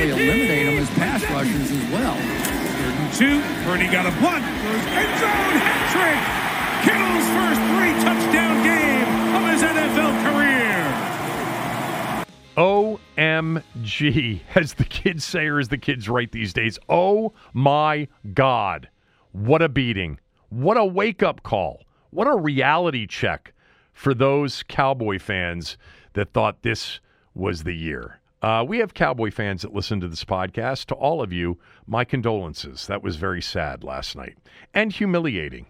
Basically eliminate them as pass rushers as well. Third and two. Purdy got a blunt. Goes end zone hat trick. Kittle's first three touchdown game of his NFL career. OMG, as the kids say or as the kids write these days. Oh my God. What a beating. What a wake up call. What a reality check for those Cowboy fans that thought this was the year. Uh, we have Cowboy fans that listen to this podcast. To all of you, my condolences. That was very sad last night and humiliating.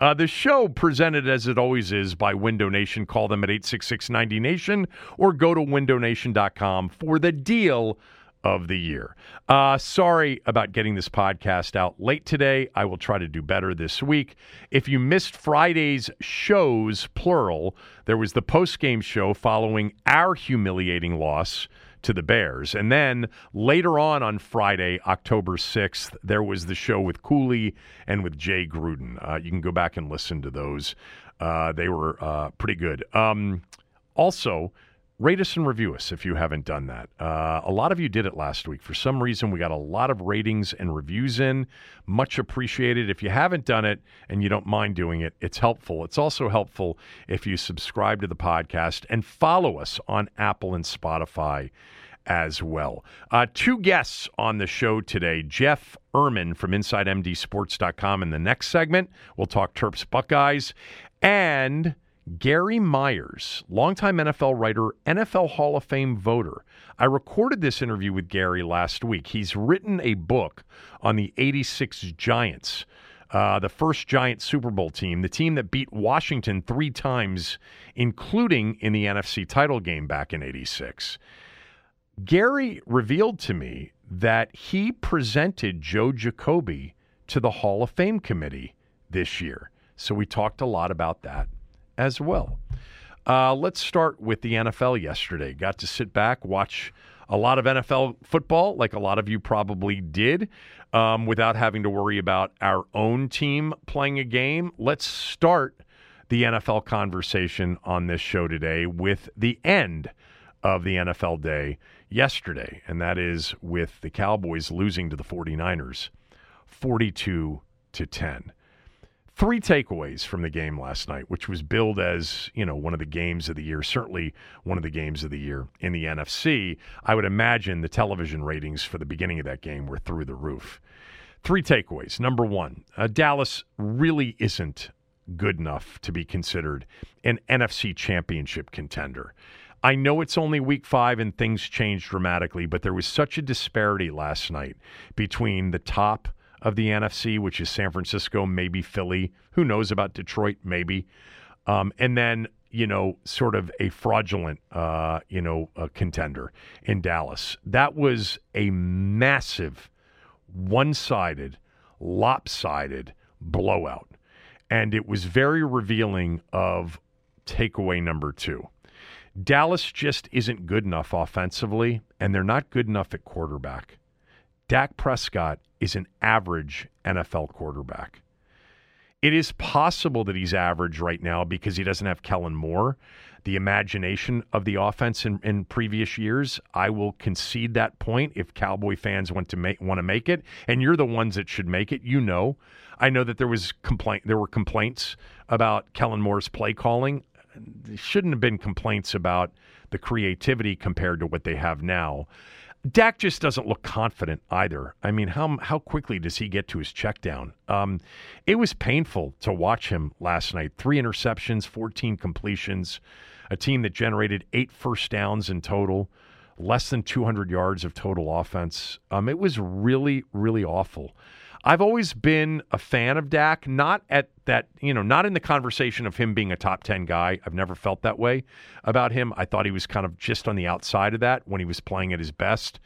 Uh, the show presented as it always is by Window Nation. Call them at 866 90 Nation or go to windownation.com for the deal of the year. Uh, sorry about getting this podcast out late today. I will try to do better this week. If you missed Friday's shows, plural, there was the post game show following our humiliating loss to the Bears. And then later on on Friday, October 6th, there was the show with Cooley and with Jay Gruden. Uh, you can go back and listen to those. Uh, they were uh, pretty good. Um, also, rate us and review us if you haven't done that. Uh, a lot of you did it last week. For some reason, we got a lot of ratings and reviews in. Much appreciated. If you haven't done it and you don't mind doing it, it's helpful. It's also helpful if you subscribe to the podcast and follow us on Apple and Spotify as well. Uh, two guests on the show today Jeff Ermann from InsideMDSports.com in the next segment. We'll talk Terps Buckeyes and Gary Myers, longtime NFL writer, NFL Hall of Fame voter. I recorded this interview with Gary last week. He's written a book on the 86 Giants, uh, the first Giant Super Bowl team, the team that beat Washington three times, including in the NFC title game back in 86. Gary revealed to me that he presented Joe Jacoby to the Hall of Fame committee this year. So we talked a lot about that as well. Uh, let's start with the NFL yesterday. Got to sit back, watch a lot of NFL football, like a lot of you probably did, um, without having to worry about our own team playing a game. Let's start the NFL conversation on this show today with the end of the NFL day yesterday, and that is with the Cowboys losing to the 49ers 42 to 10 three takeaways from the game last night, which was billed as, you know, one of the games of the year, certainly one of the games of the year in the NFC. I would imagine the television ratings for the beginning of that game were through the roof. Three takeaways. Number one, uh, Dallas really isn't good enough to be considered an NFC championship contender. I know it's only week five and things changed dramatically, but there was such a disparity last night between the top of the NFC, which is San Francisco, maybe Philly. Who knows about Detroit? Maybe. Um, and then, you know, sort of a fraudulent, uh, you know, contender in Dallas. That was a massive, one sided, lopsided blowout. And it was very revealing of takeaway number two. Dallas just isn't good enough offensively, and they're not good enough at quarterback. Dak Prescott is an average NFL quarterback. It is possible that he's average right now because he doesn't have Kellen Moore, the imagination of the offense in, in previous years. I will concede that point if Cowboy fans want to make want to make it, and you're the ones that should make it. You know, I know that there was complaint there were complaints about Kellen Moore's play calling. There shouldn't have been complaints about the creativity compared to what they have now. Dak just doesn't look confident either. I mean, how how quickly does he get to his check down? Um, it was painful to watch him last night. Three interceptions, 14 completions, a team that generated eight first downs in total, less than 200 yards of total offense. Um, it was really, really awful. I've always been a fan of Dak, not at that, you know, not in the conversation of him being a top 10 guy. I've never felt that way about him. I thought he was kind of just on the outside of that when he was playing at his best.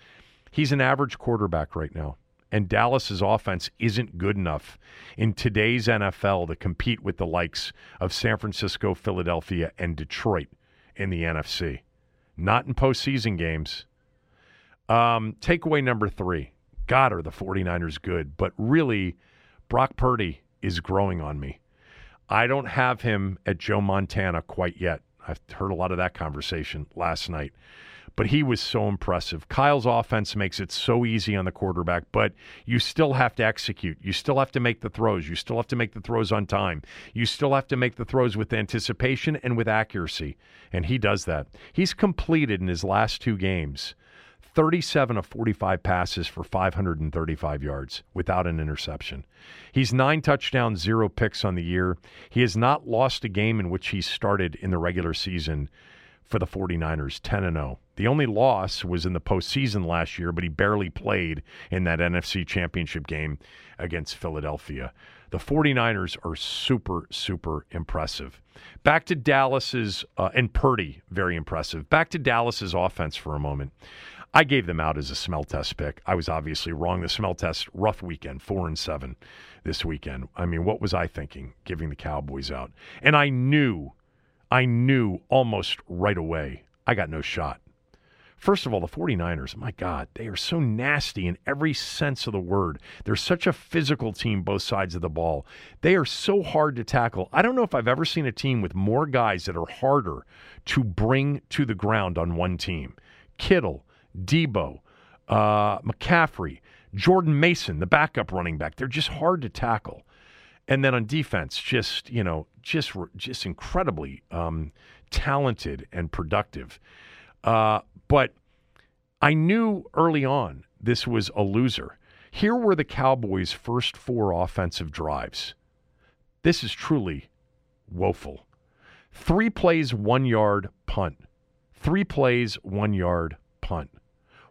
He's an average quarterback right now. And Dallas's offense isn't good enough in today's NFL to compete with the likes of San Francisco, Philadelphia, and Detroit in the NFC. Not in postseason games. Um, takeaway number three God, are the 49ers good? But really, Brock Purdy is growing on me. I don't have him at Joe Montana quite yet. I've heard a lot of that conversation last night. But he was so impressive. Kyle's offense makes it so easy on the quarterback, but you still have to execute. You still have to make the throws. You still have to make the throws on time. You still have to make the throws with anticipation and with accuracy. And he does that. He's completed in his last two games 37 of 45 passes for 535 yards without an interception. He's nine touchdowns, zero picks on the year. He has not lost a game in which he started in the regular season for the 49ers, 10 and 0. The only loss was in the postseason last year, but he barely played in that NFC championship game against Philadelphia. The 49ers are super, super impressive. Back to Dallas's, uh, and Purdy, very impressive. Back to Dallas's offense for a moment. I gave them out as a smell test pick. I was obviously wrong. The smell test, rough weekend, four and seven this weekend. I mean, what was I thinking giving the Cowboys out? And I knew, I knew almost right away, I got no shot. First of all, the 49ers, my God, they are so nasty in every sense of the word. They're such a physical team, both sides of the ball. They are so hard to tackle. I don't know if I've ever seen a team with more guys that are harder to bring to the ground on one team. Kittle, Deebo, uh, McCaffrey, Jordan Mason, the backup running back. They're just hard to tackle. And then on defense, just you know, just just incredibly um, talented and productive. Uh, but I knew early on this was a loser. Here were the Cowboys' first four offensive drives. This is truly woeful. Three plays, one yard punt. Three plays, one yard punt.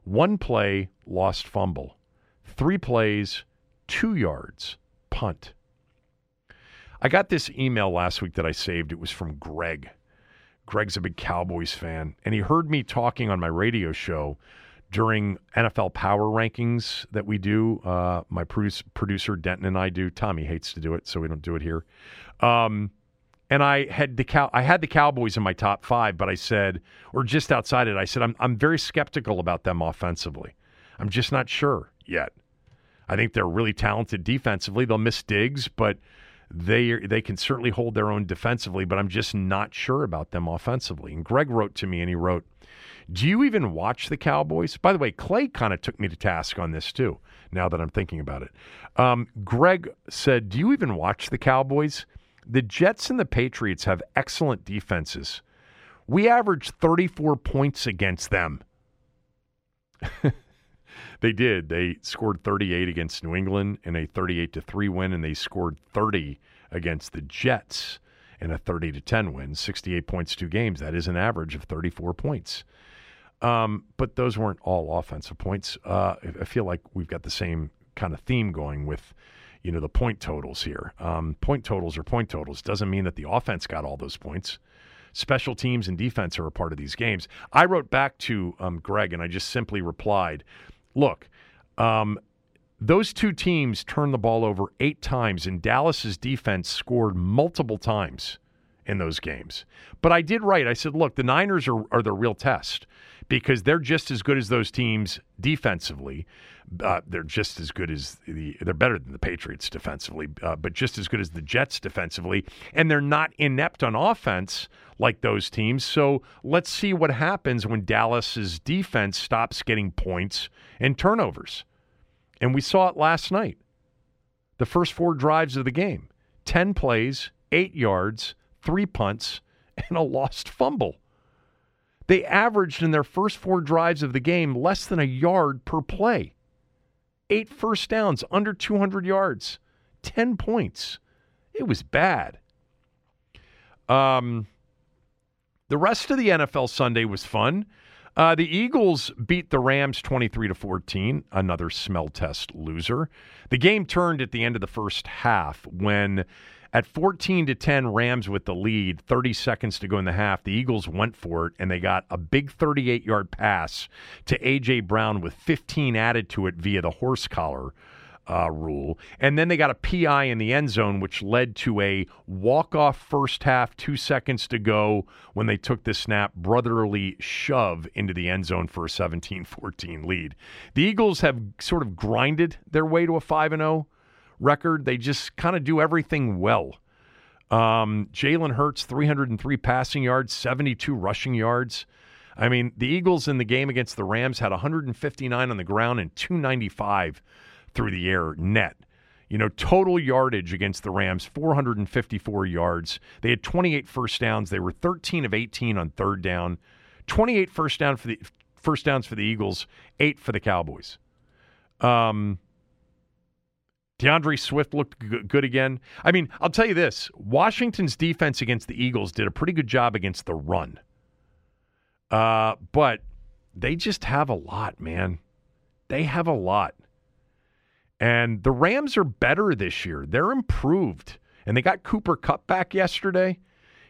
One play, lost fumble. Three plays, two yards, punt. I got this email last week that I saved. It was from Greg. Greg's a big Cowboys fan, and he heard me talking on my radio show during NFL Power Rankings that we do. Uh, my produce, producer Denton and I do. Tommy hates to do it, so we don't do it here. Um, and I had the cow I had the Cowboys in my top five, but I said, or just outside it, I said I'm I'm very skeptical about them offensively. I'm just not sure yet. I think they're really talented defensively. They'll miss Diggs, but they they can certainly hold their own defensively. But I'm just not sure about them offensively. And Greg wrote to me, and he wrote, "Do you even watch the Cowboys?" By the way, Clay kind of took me to task on this too. Now that I'm thinking about it, um, Greg said, "Do you even watch the Cowboys?" The Jets and the Patriots have excellent defenses. We averaged 34 points against them. they did. They scored 38 against New England in a 38 to 3 win and they scored 30 against the Jets in a 30 to 10 win, 68 points two games. That is an average of 34 points. Um, but those weren't all offensive points. Uh, I feel like we've got the same kind of theme going with you know the point totals here. Um, point totals are point totals. Doesn't mean that the offense got all those points. Special teams and defense are a part of these games. I wrote back to um, Greg and I just simply replied, "Look, um, those two teams turned the ball over eight times, and Dallas's defense scored multiple times." in those games. But I did write. I said, look, the Niners are, are the real test because they're just as good as those teams defensively. Uh, they're just as good as the. They're better than the Patriots defensively, uh, but just as good as the Jets defensively, and they're not inept on offense like those teams. So let's see what happens when Dallas's defense stops getting points and turnovers. And we saw it last night. The first four drives of the game 10 plays, eight yards, three punts, and a lost fumble. They averaged in their first four drives of the game less than a yard per play. Eight first downs, under 200 yards, 10 points. It was bad. Um, the rest of the NFL Sunday was fun. Uh, the Eagles beat the Rams 23 to 14, another smell test loser. The game turned at the end of the first half when at 14 to 10 Rams with the lead, 30 seconds to go in the half, the Eagles went for it and they got a big 38-yard pass to AJ Brown with 15 added to it via the horse collar uh, rule. And then they got a PI in the end zone, which led to a walk off first half, two seconds to go when they took the snap, brotherly shove into the end zone for a 17 14 lead. The Eagles have sort of grinded their way to a 5 0 record. They just kind of do everything well. Um, Jalen Hurts, 303 passing yards, 72 rushing yards. I mean, the Eagles in the game against the Rams had 159 on the ground and 295 through the air net. You know, total yardage against the Rams, 454 yards. They had 28 first downs. They were 13 of 18 on third down. 28 first down for the first downs for the Eagles, 8 for the Cowboys. Um D'Andre Swift looked good again. I mean, I'll tell you this Washington's defense against the Eagles did a pretty good job against the run. Uh, but they just have a lot, man. They have a lot. And the Rams are better this year. They're improved. And they got Cooper Kupp back yesterday.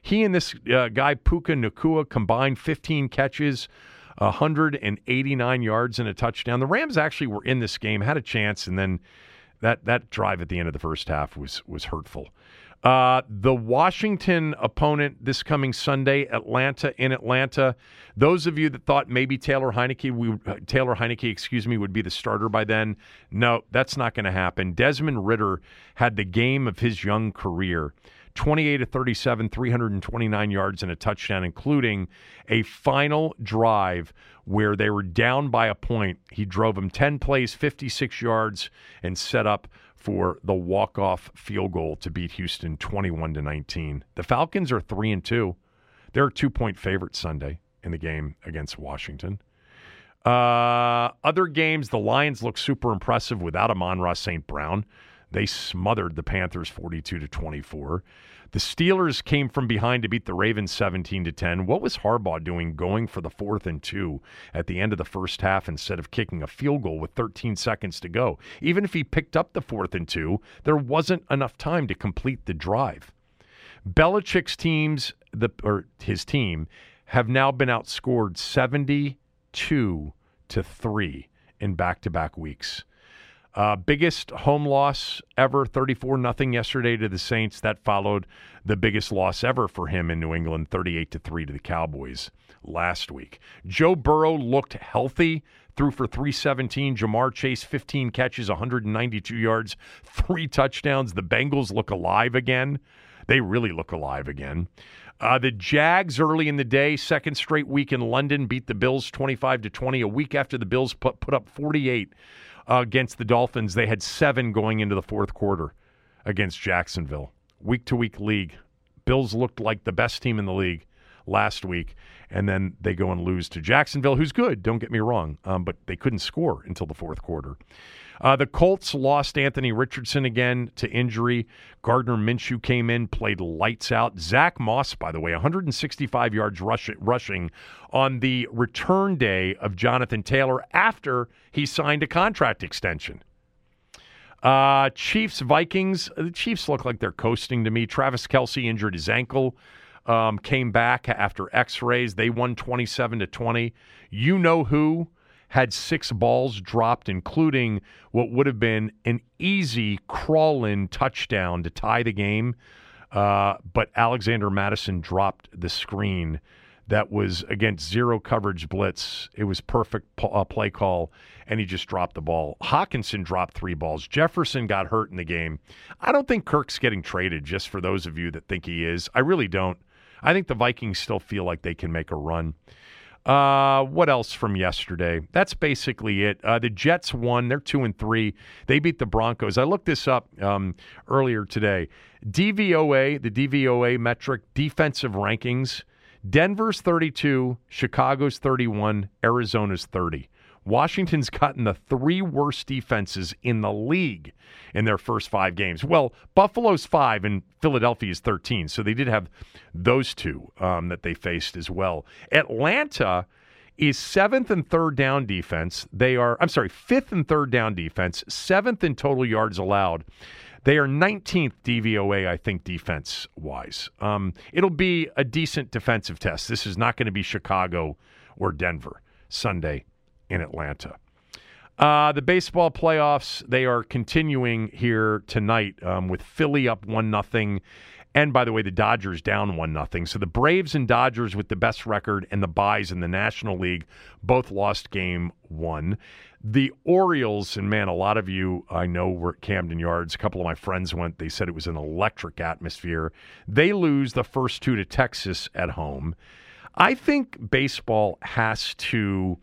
He and this uh, guy, Puka Nacua, combined 15 catches, 189 yards, and a touchdown. The Rams actually were in this game, had a chance, and then that, that drive at the end of the first half was, was hurtful. Uh, the Washington opponent this coming Sunday, Atlanta in Atlanta. Those of you that thought maybe Taylor Heinicke, we, uh, Taylor Heinicke, excuse me, would be the starter by then, no, that's not going to happen. Desmond Ridder had the game of his young career. 28 to 37, 329 yards and a touchdown, including a final drive where they were down by a point. He drove them 10 plays, 56 yards, and set up for the walk-off field goal to beat Houston 21 to 19. The Falcons are 3 and 2. They're a 2-point favorite Sunday in the game against Washington. Uh, other games, the Lions look super impressive without Amon-Ra St. Brown. They smothered the Panthers 42 to 24. The Steelers came from behind to beat the Ravens 17 to 10. What was Harbaugh doing going for the fourth and 2 at the end of the first half instead of kicking a field goal with 13 seconds to go? Even if he picked up the fourth and 2, there wasn't enough time to complete the drive. Belichick's teams, the or his team, have now been outscored 72 to 3 in back-to-back weeks. Uh, biggest home loss ever, 34 nothing yesterday to the Saints. That followed the biggest loss ever for him in New England, 38 to 3 to the Cowboys last week. Joe Burrow looked healthy, threw for 317. Ja'Marr Chase, 15 catches, 192 yards, three touchdowns. The Bengals look alive again. They really look alive again. Uh, the Jags early in the day, second straight week in London, beat the Bills 25 to 20. A week after the Bills put, put up 48 against the Dolphins. They had seven going into the fourth quarter against Jacksonville. Week to week league. Bills looked like the best team in the league last week, and then they go and lose to Jacksonville, who's good, don't get me wrong, um, but they couldn't score until the fourth quarter. Uh, the Colts lost Anthony Richardson again to injury. Gardner Minshew came in, played lights out. Zack Moss, by the way, 165 yards rush- rushing on the return day of Jonathan Taylor after he signed a contract extension. Uh, Chiefs, Vikings. The Chiefs look like they're coasting to me. Travis Kelce injured his ankle. Um, came back after X-rays. They won 27 to 20. You know who had six balls dropped, including what would have been an easy crawl in touchdown to tie the game. Uh, but Alexander Mattison dropped the screen that was against zero coverage blitz. It was perfect uh, play call, and he just dropped the ball. Hockenson dropped three balls. Jefferson got hurt in the game. I don't think Kirk's getting traded, just for those of you that think he is. I really don't. I think the Vikings still feel like they can make a run. Uh, what else from yesterday? That's basically it. Uh, the Jets won. They're two and three. They beat the Broncos. I looked this up um, earlier today. DVOA, the DVOA metric, defensive rankings. Denver's 32, Chicago's 31, Arizona's 30. Washington's gotten the three worst defenses in the league in their first five games. Well, Buffalo's five and Philadelphia's 13. So they did have those two um, that they faced as well. Atlanta is seventh and third down defense. They are, I'm sorry, fifth and third down defense, seventh in total yards allowed. They are 19th DVOA, I think, defense wise. Um, it'll be a decent defensive test. This is not going to be Chicago or Denver Sunday in Atlanta. Uh, the baseball playoffs they are continuing here tonight um, with Philly up one nothing, and by the way, the Dodgers down one nothing. So the Braves and Dodgers with the best record and the buys in the National League both lost game one. The Orioles and man, a lot of you I know were at Camden Yards. A couple of my friends went. They said it was an electric atmosphere. They lose the first two to Texas at home. I think baseball has to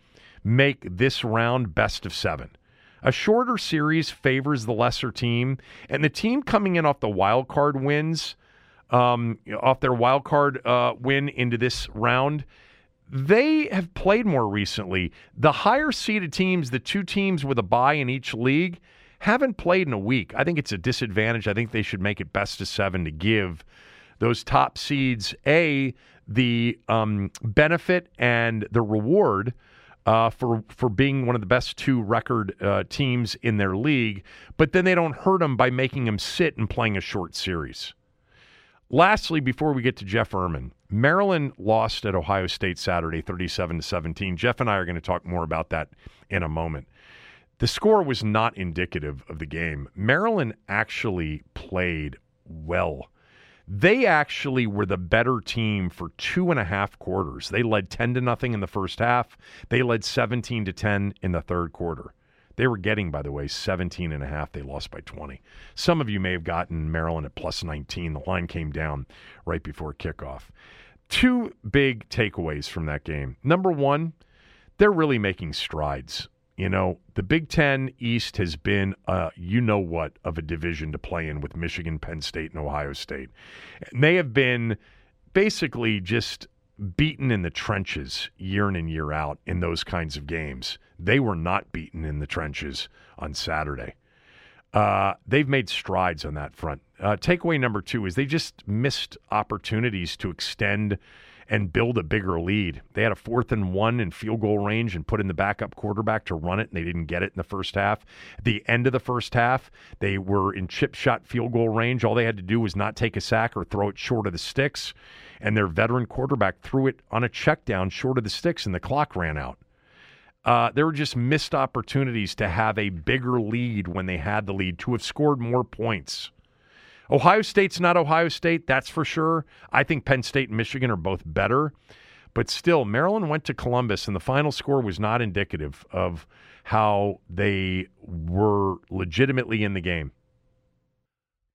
make this round best of seven. A shorter series favors the lesser team, and the team coming in off the wild card wins, um, off their wild card uh, win into this round, they have played more recently. The higher seeded teams, the two teams with a bye in each league, haven't played in a week. I think it's a disadvantage. I think they should make it best of seven to give those top seeds a the um, benefit and the reward uh, for for being one of the best two record uh, teams in their league, but then they don't hurt them by making them sit and playing a short series. Lastly, before we get to Jeff Ermann, Maryland lost at Ohio State Saturday, 37 to 17. Jeff and I are going to talk more about that in a moment. The score was not indicative of the game. Maryland actually played well. They actually were the better team for two and a half quarters. They led 10 to nothing in the first half. They led 17 to 10 in the third quarter. They were getting, by the way, 17 and a half. They lost by 20. Some of you may have gotten Maryland at plus 19. The line came down right before kickoff. Two big takeaways from that game. Number one, they're really making strides you know, the Big Ten East has been, uh, you know what, of a division to play in with Michigan, Penn State, and Ohio State. And they have been basically just beaten in the trenches year in and year out in those kinds of games. They were not beaten in the trenches on Saturday. Uh, they've made strides on that front. Uh, takeaway number two is they just missed opportunities to extend and build a bigger lead. They had a fourth and one in field goal range and put in the backup quarterback to run it, and they didn't get it in the first half. At the end of the first half, they were in chip shot field goal range. All they had to do was not take a sack or throw it short of the sticks, and their veteran quarterback threw it on a check down short of the sticks, and the clock ran out. Uh, there were just missed opportunities to have a bigger lead when they had the lead, to have scored more points. Ohio State's not Ohio State, that's for sure. I think Penn State and Michigan are both better. But still, Maryland went to Columbus, and the final score was not indicative of how they were legitimately in the game.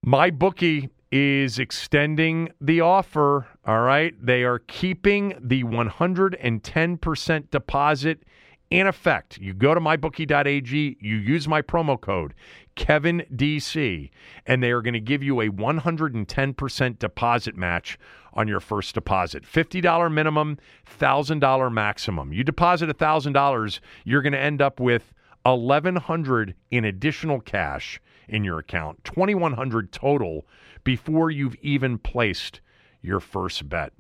My bookie is extending the offer. All right. They are keeping the 110% deposit in effect. You go to mybookie.ag, you use my promo code Kevin DC, and they are going to give you a 110% deposit match on your first deposit. $50 minimum, $1,000 maximum. You deposit $1,000, you're going to end up with 1100 in additional cash in your account, 2100 total before you've even placed your first bet.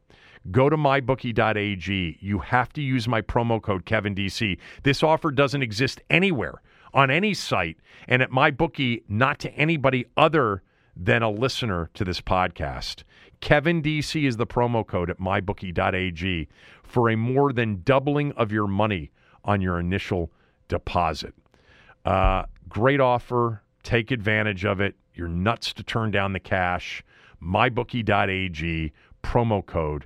Go to mybookie.ag. You have to use my promo code KevinDC. This offer doesn't exist anywhere on any site and at mybookie, not to anybody other than a listener to this podcast. Kevin DC is the promo code at mybookie.ag for a more than doubling of your money on your initial deposit. Uh, great offer. Take advantage of it. You're nuts to turn down the cash. Mybookie.ag, promo code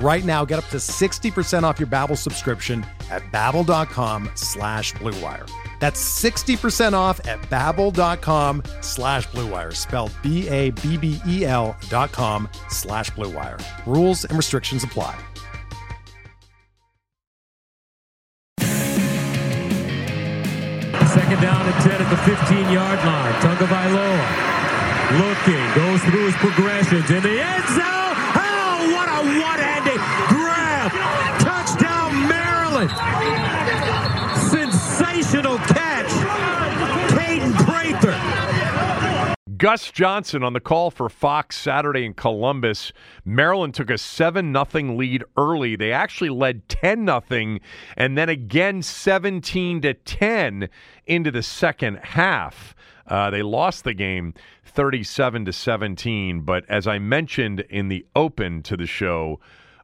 Right now, get up to 60% off your Babbel subscription at babbel.com slash bluewire. That's 60% off at babbel.com slash bluewire, spelled B-A-B-B-E-L dot com slash bluewire. Rules and restrictions apply. Second down and 10 at the 15-yard line. Tagovailoa looking, goes through his progressions in the end zone. Oh, what a one-handed grab! Touchdown, Sensational catch, Kaden Prather. Gus Johnson on the call for Fox Saturday in Columbus. Maryland took a 7 0 lead early. They actually led 10 0 and then again 17 to 10 into the second half. Uh, they lost the game 37 to 17, but as I mentioned in the open to the show,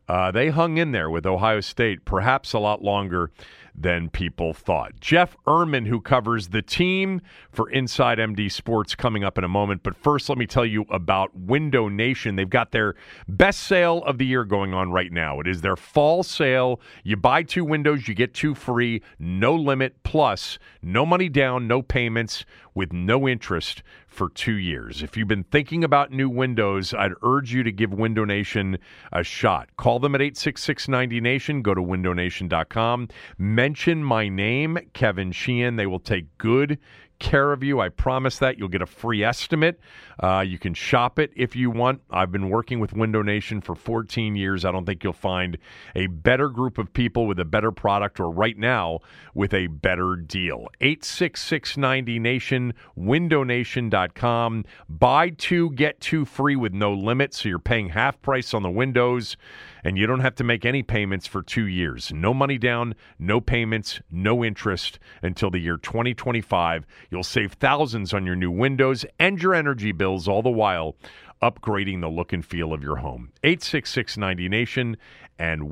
uh, they hung in there with Ohio State perhaps a lot longer than people thought. Jeff Ermann, who covers the team for Inside MD Sports, coming up in a moment. But first, let me tell you about Window Nation. They've got their best sale of the year going on right now. It is their fall sale. You buy two windows, you get two free, no limit, plus no money down, no payments, with no interest for two years. If you've been thinking about new windows, I'd urge you to give Window Nation a shot. Call them at 866 90 Nation. Go to windownation.com. Mention my name, Kevin Sheehan. They will take good care of you. I promise that. You'll get a free estimate. Uh, you can shop it if you want. I've been working with Window Nation for 14 years. I don't think you'll find a better group of people with a better product or right now with a better deal. 86690 Nation, windownation.com. Buy two, get two free with no limit. So you're paying half price on the windows and you don't have to make any payments for two years. No money down, no payments, no interest until the year 2025. You'll save thousands on your new windows and your energy bills, all the while upgrading the look and feel of your home. 86690 Nation and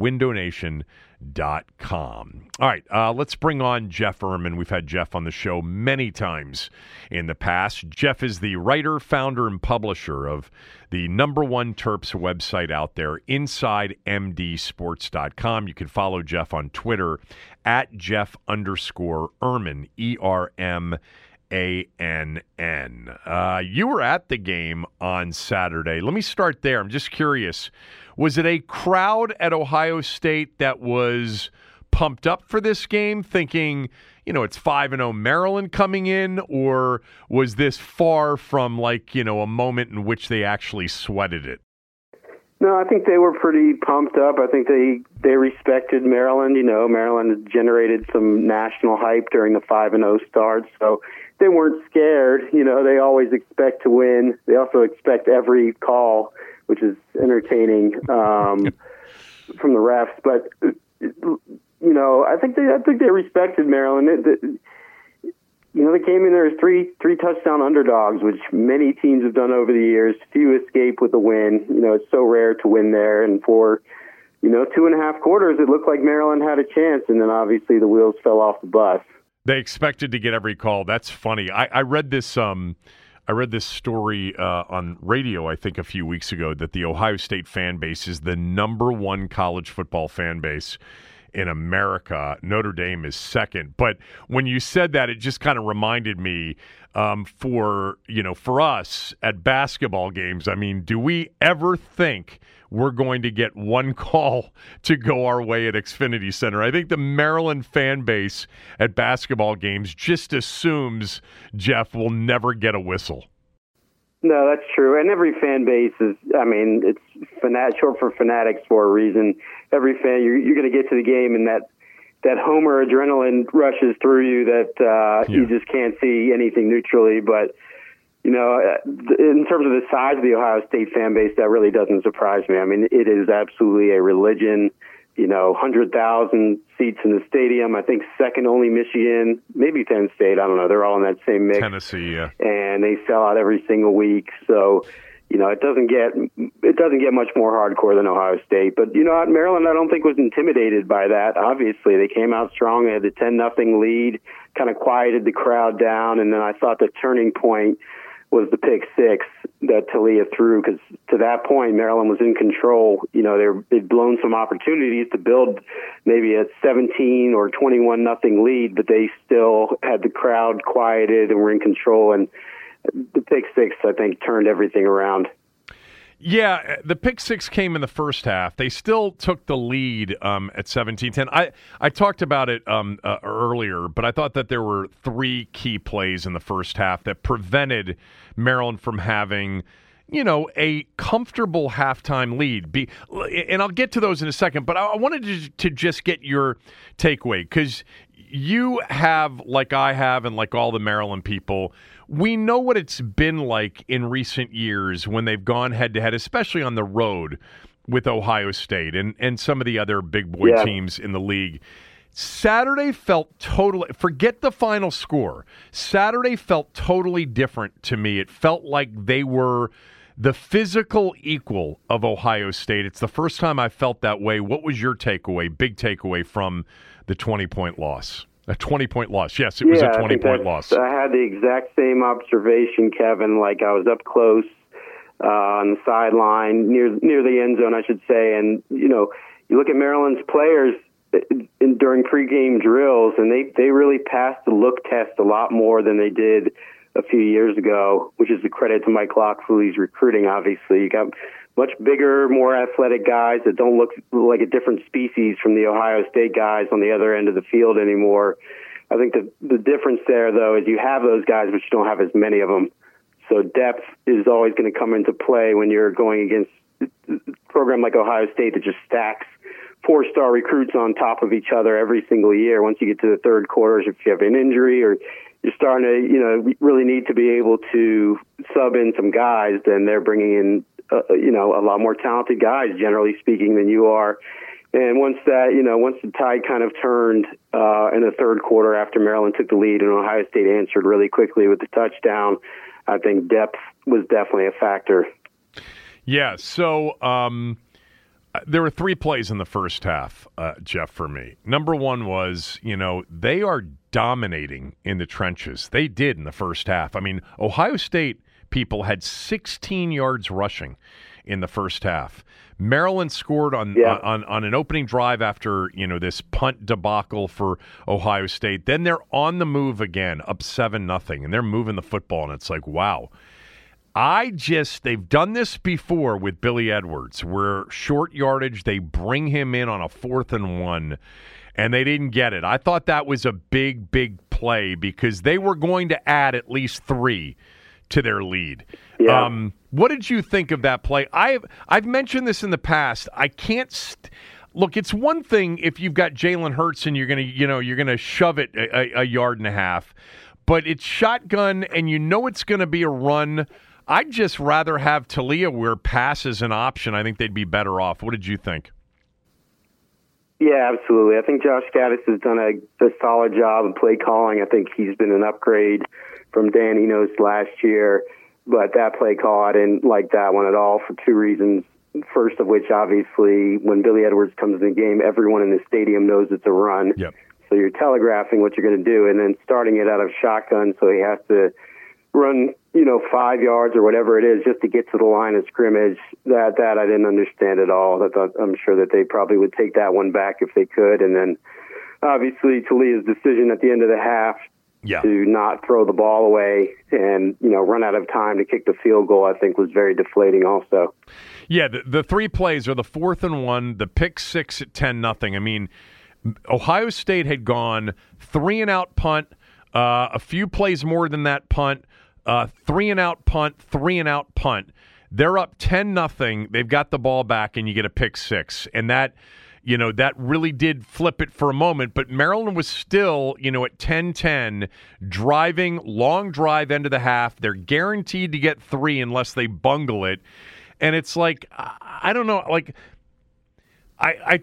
windownation.com. All right, uh, let's bring on Jeff Ermann. We've had Jeff on the show many times in the past. Jeff is the writer, founder, and publisher of the number one Terps website out there, InsideMDSports.com. You can follow Jeff on Twitter at Jeff underscore Ermann, E R M A N N. Uh, you were at the game on Saturday. Let me start there. I'm just curious. Was it a crowd at Ohio State that was pumped up for this game, thinking, you know, it's 5 and 0 Maryland coming in or was this far from like, you know, a moment in which they actually sweated it? No, I think they were pretty pumped up. I think they they respected Maryland. You know, Maryland generated some national hype during the five and zero start, so they weren't scared. You know, they always expect to win. They also expect every call, which is entertaining um, from the refs. But you know, I think they I think they respected Maryland. It, it, you know, they came in there as three three touchdown underdogs, which many teams have done over the years. Few escape with a win. You know, it's so rare to win there, and for you know two and a half quarters, it looked like Maryland had a chance, and then obviously the wheels fell off the bus. They expected to get every call. That's funny. I, I read this. Um, I read this story uh, on radio, I think, a few weeks ago that the Ohio State fan base is the number one college football fan base in America. Notre Dame is second. But when you said that, it just kind of reminded me um, for you know for us at basketball games. I mean, do we ever think we're going to get one call to go our way at Xfinity Center? I think the Maryland fan base at basketball games just assumes Jeff will never get a whistle. No, that's true. And every fan base is, I mean, it's fanat- short for fanatics for a reason. Every fan, you're, you're going to get to the game and that, that Homer adrenaline rushes through you that uh, yeah. you just can't see anything neutrally. But, you know, uh, in terms of the size of the Ohio State fan base, that really doesn't surprise me. I mean, it is absolutely a religion you know, 100,000 seats in the stadium. I think second only Michigan, maybe Penn State. I don't know. They're all in that same mix. Tennessee, yeah. And they sell out every single week. So, you know, it doesn't get it doesn't get much more hardcore than Ohio State. But you know, Maryland, I don't think was intimidated by that. Obviously, they came out strong. They had the ten nothing lead, kind of quieted the crowd down, and then I thought the turning point was the pick six that Taulia threw because to that point Maryland was in control. You know they they'd blown some opportunities to build maybe a 17 or 21 nothing lead, but they still had the crowd quieted and were in control. And the pick six, I think, turned everything around. Yeah, the pick six came in the first half. They still took the lead um, at 17-10. I, I talked about it um, uh, earlier, but I thought that there were three key plays in the first half that prevented Maryland from having you know, a comfortable halftime lead. Be, and I'll get to those in a second, but I wanted to, to just get your takeaway because you have, like I have, and like all the Maryland people, we know what it's been like in recent years when they've gone head to head, especially on the road with Ohio State and, and some of the other big boy yeah. teams in the league. Saturday felt totally, forget the final score. Saturday felt totally different to me. It felt like they were the physical equal of Ohio State. It's the first time I felt that way. What was your takeaway, big takeaway from the 20 point loss? A 20 point loss. Yes, it was yeah, a 20 point loss. I had the exact same observation, Kevin. Like I was up close uh, on the sideline, near near the end zone, I should say. And, you know, you look at Maryland's players in, during pregame drills, and they, they really passed the look test a lot more than they did a few years ago, which is a credit to Mike Locksley's recruiting, obviously. You got much bigger, more athletic guys that don't look like a different species from the Ohio State guys on the other end of the field anymore. I think the the difference there, though, is you have those guys, but you don't have as many of them. So depth is always going to come into play when you're going against a program like Ohio State that just stacks four star recruits on top of each other every single year. Once you get to the third quarters, if you have an injury or you're starting to, you know, really need to be able to sub in some guys, then they're bringing in uh, you know, a lot more talented guys, generally speaking, than you are. And once that, you know, once the tide kind of turned uh, in the third quarter after Maryland took the lead and Ohio State answered really quickly with the touchdown, I think depth was definitely a factor. Yeah. So um, there were three plays in the first half, uh, Jeff, for me. Number one was, you know, they are dominating in the trenches. They did in the first half. I mean, Ohio State people had 16 yards rushing in the first half. Maryland scored on, yeah. on on an opening drive after you know this punt debacle for Ohio State. Then they're on the move again, up seven nothing, and they're moving the football, and it's like wow. I just they've done this before with Billy Edwards, where short yardage they bring him in on a fourth and one, and they didn't get it. I thought that was a big, big play because they were going to add at least three to their lead. Yeah. Um, what did you think of that play? I've I've mentioned this in the past. I can't. St- Look, it's one thing if you've got Jalen Hurts and you're gonna, you know, you're gonna shove it a, a, yard and a half, but it's shotgun and you know it's gonna be a run. I'd just rather have Taulia where pass is an option. I think they'd be better off. What did you think? Yeah, absolutely. I think Josh Gattis has done a, a solid job of play calling. I think he's been an upgrade from Dan Enos last year, but that play call, I didn't like that one at all for two reasons. First of which, obviously, when Billy Edwards comes in the game, everyone in the stadium knows it's a run. Yep. So you're telegraphing what you're going to do, and then starting it out of shotgun, so he has to run, you know, five yards or whatever it is just to get to the line of scrimmage. That that I didn't understand at all. That that- I'm sure that they probably would take that one back if they could, and then obviously Taulia's decision at the end of the half Yeah. to not throw the ball away and you know run out of time to kick the field goal, I think was very deflating. Also, Yeah, the, the three plays are the fourth and one, the pick six at ten nothing. I mean, Ohio State had gone three and out punt, uh, a few plays more than that punt, uh, three and out punt, three and out punt. They're up ten nothing. They've got the ball back, and you get a pick six, and that. You know, that really did flip it for a moment, but Maryland was still, you know, at 10 10, driving, long drive end of the half. They're guaranteed to get three unless they bungle it and it's like I don't know, like I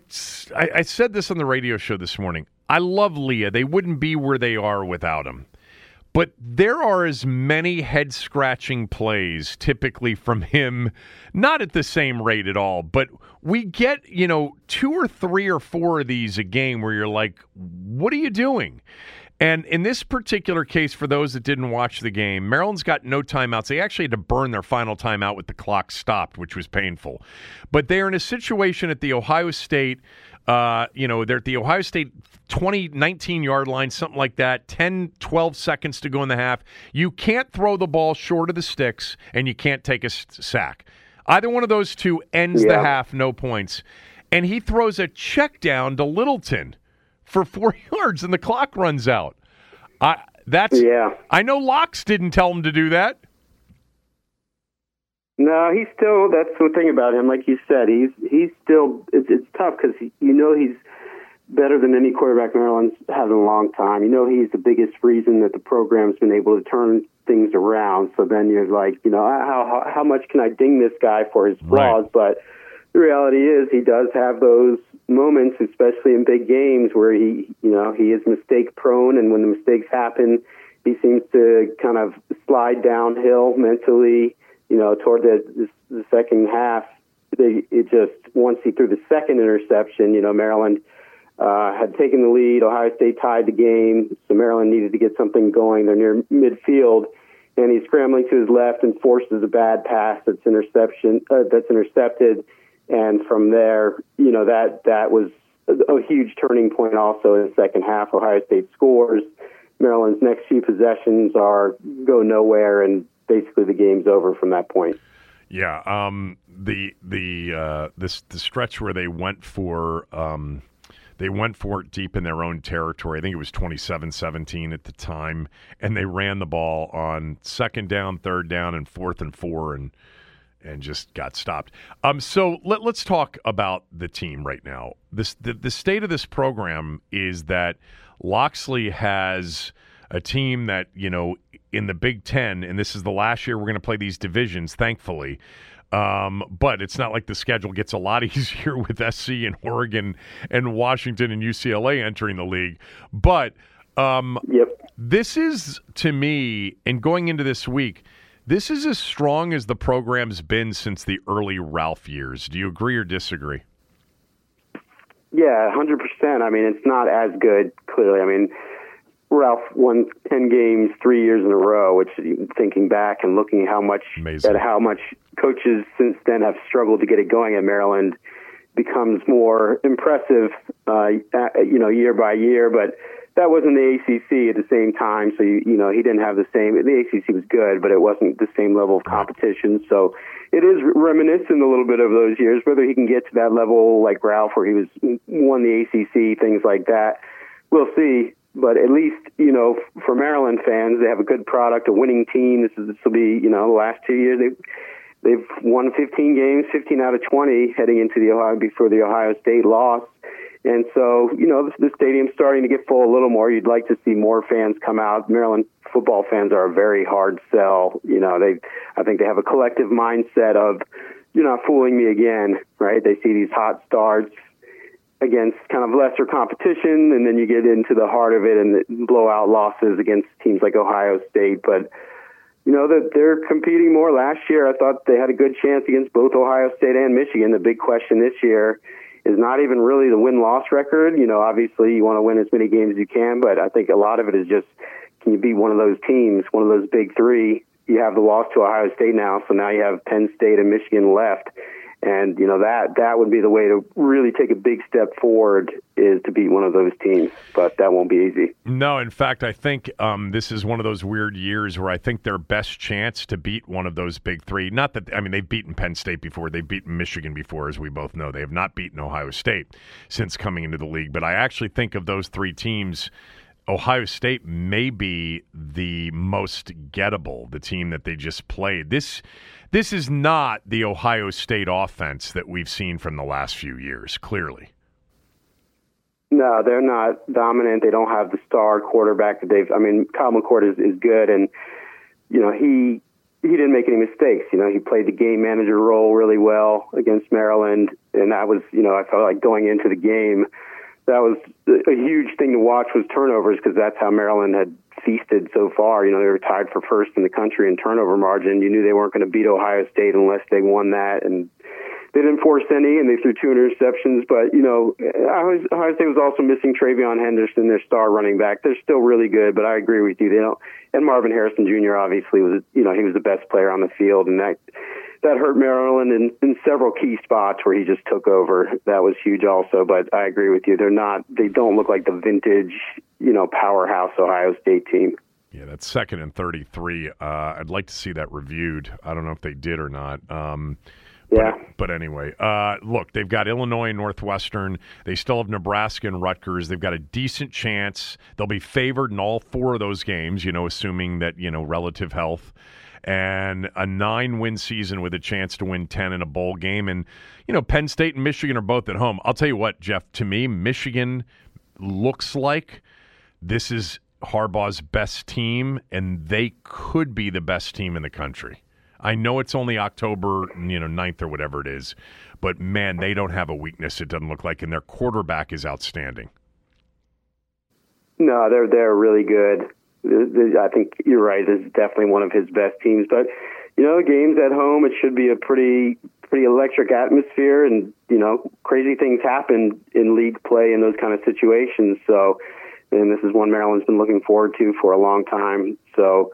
I I said this on the radio show this morning. I love Taulia. They wouldn't be where they are without him. But there are as many head scratching plays typically from him, not at the same rate at all, but we get, you know, two or three or four of these a game where you're like, what are you doing? And in this particular case, for those that didn't watch the game, Maryland's got no timeouts. They actually had to burn their final timeout with the clock stopped, which was painful. But they're in a situation at the Ohio State, uh, you know, they're at the Ohio State 20, 19 yard line, something like that, 10, 12 seconds to go in the half. You can't throw the ball short of the sticks, and you can't take a s- sack. Either one of those two ends the half, no points. And he throws a check down to Littleton for four yards and the clock runs out. I that's Yeah. I know Locks didn't tell him to do that. No, he's still. That's the thing about him. Like you said, he's he's still. It's it's tough because you know he's better than any quarterback Maryland's had in a long time. You know he's the biggest reason that the program's been able to turn things around. So then you're like, you know, how how, how much can I ding this guy for his flaws? But the reality is he does have those moments, especially in big games, where he, you know, he is mistake prone, and when the mistakes happen, he seems to kind of slide downhill mentally. You know, toward the the, the second half, they, it just once he threw the second interception, you know, Maryland uh, had taken the lead. Ohio State tied the game, so Maryland needed to get something going. They're near midfield, and he's scrambling to his left and forces a bad pass that's interception uh, that's intercepted. And from there, you know that that was a, a huge turning point. Also in the second half, Ohio State scores. Maryland's next few possessions are go nowhere, and basically the game's over from that point. Yeah, um, the the uh, this the stretch where they went for um, they went for it deep in their own territory. I think it was 27-17 at the time, and they ran the ball on second down, third down, and fourth and four, and and just got stopped. Um, so let, let's talk about the team right now. This the, the state of this program is that Locksley has a team that you know in the Big Ten, and this is the last year we're going to play these divisions, thankfully. Um, but it's not like the schedule gets a lot easier with SC and Oregon and Washington and UCLA entering the league. But um, Yep. this is to me, and going into this week, this is as strong as the program's been since the early Ralph years. Do you agree or disagree? Yeah, hundred percent. I mean, it's not as good. Clearly, I mean, Ralph won ten games three years in a row. Which, thinking back and looking how much Amazing. at how much coaches since then have struggled to get it going at Maryland, becomes more impressive. Uh, uh, you know, year by year. But that wasn't the ACC at the same time, so you, you know he didn't have the same. The ACC was good, but it wasn't the same level of competition. So it is reminiscent a little bit of those years. Whether he can get to that level like Ralph, where he was won the ACC, things like that, we'll see. But at least you know for Maryland fans, they have a good product, a winning team. This is this will be you know the last two years they they've won 15 games, 15 out of 20 heading into the Ohio before the Ohio State loss. And so, you know, the, the stadium's starting to get full a little more. You'd like to see more fans come out. Maryland football fans are a very hard sell. You know, they, I think they have a collective mindset of, you're not fooling me again, right? They see these hot starts against kind of lesser competition, and then you get into the heart of it and blowout losses against teams like Ohio State. But you know that they're competing more. Last year, I thought they had a good chance against both Ohio State and Michigan. The big question this year is not even really the win loss record. You know, obviously you want to win as many games as you can, but I think a lot of it is just can you beat one of those teams, one of those big three? You have the loss to Ohio State now, so now you have Penn State and Michigan left. And you know that that would be the way to really take a big step forward is to beat one of those teams, but that won't be easy. No, in fact, I think um, this is one of those weird years where I think their best chance to beat one of those big three. Not that I mean they've beaten Penn State before, they've beaten Michigan before, as we both know. They have not beaten Ohio State since coming into the league. But I actually think of those three teams. Ohio State may be the most gettable, the team that they just played. This this is not the Ohio State offense that we've seen from the last few years, clearly. No, they're not dominant. They don't have the star quarterback that they've. I mean, Kyle McCord is, is good, and you know he he didn't make any mistakes. You know, he played the game manager role really well against Maryland, and that was you know I felt like going into the game, that was a huge thing to watch was turnovers because that's how Maryland had feasted so far. You know, they were tied for first in the country in turnover margin. You knew they weren't going to beat Ohio State unless they won that, and they didn't force any, and they threw two interceptions. But you know, Ohio State was also missing TreVeyon Henderson, their star running back. They're still really good, but I agree with you. They don't. And Marvin Harrison Jr. obviously was, you know, he was the best player on the field, and that that hurt Maryland in, in several key spots where he just took over. That was huge also. But I agree with you. They're not. They don't look like the vintage, you know, powerhouse Ohio State team. Yeah, that's second and thirty-three. Uh, I'd like to see that reviewed. I don't know if they did or not. Um, yeah. But, but anyway, uh, look, they've got Illinois and Northwestern. They still have Nebraska and Rutgers. They've got a decent chance. They'll be favored in all four of those games, you know, assuming that, you know, relative health and a nine win season with a chance to win 10 in a bowl game. And, you know, Penn State and Michigan are both at home. I'll tell you what, Jeff, to me, Michigan looks like this is Harbaugh's best team, and they could be the best team in the country. I know it's only October, you know, 9th or whatever it is, but man, they don't have a weakness. It doesn't look like, and their quarterback is outstanding. No, they're they're really good. I think you're right. This is definitely one of his best teams. But you know, games at home, it should be a pretty pretty electric atmosphere, and you know, crazy things happen in league play in those kind of situations. So, and this is one Maryland's been looking forward to for a long time. So,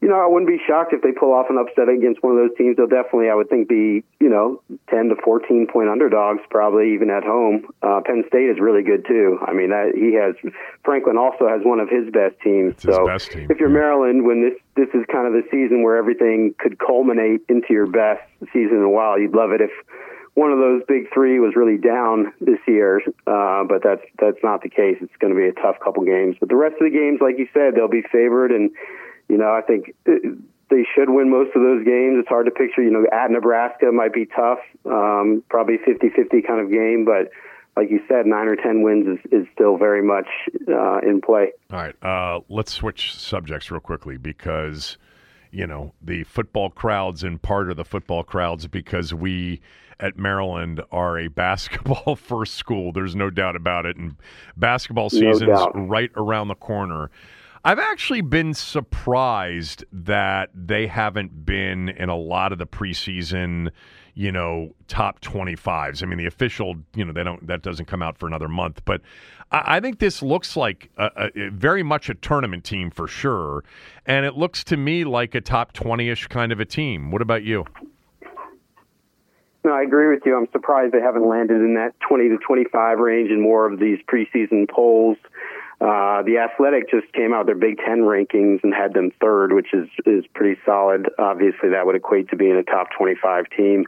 you know, I wouldn't be shocked if they pull off an upset against one of those teams. They'll definitely, I would think, be you know, ten to fourteen point underdogs, probably even at home. Uh, Penn State is really good too. I mean, that he has Franklin also has one of his best teams. It's so, best team. if you're Maryland, when this this is kind of the season where everything could culminate into your best season in a while, you'd love it if one of those big three was really down this year, uh, but that's that's not the case. It's going to be a tough couple games. But the rest of the games, like you said, they'll be favored and you know, I think they should win most of those games. It's hard to picture, you know, at Nebraska might be tough, um, probably 50 50 kind of game, but like you said, nine or 10 wins is, is still very much uh, in play. All right. Uh, let's switch subjects real quickly because, you know, the football crowds and part of the football crowds because we at Maryland are a basketball first school. There's no doubt about it. And basketball season's doubt. right around the corner. I've actually been surprised that they haven't been in a lot of the preseason, you know, top 25s. I mean, the official, you know, they don't that doesn't come out for another month, but I, I think this looks like a, a, very much a tournament team for sure, and it looks to me like a top 20ish kind of a team. What about you? No, I agree with you. I'm surprised they haven't landed in that 20 to 25 range in more of these preseason polls. Uh, the Athletic just came out their Big Ten rankings and had them third, which is is pretty solid. Obviously, that would equate to being a top 25 team.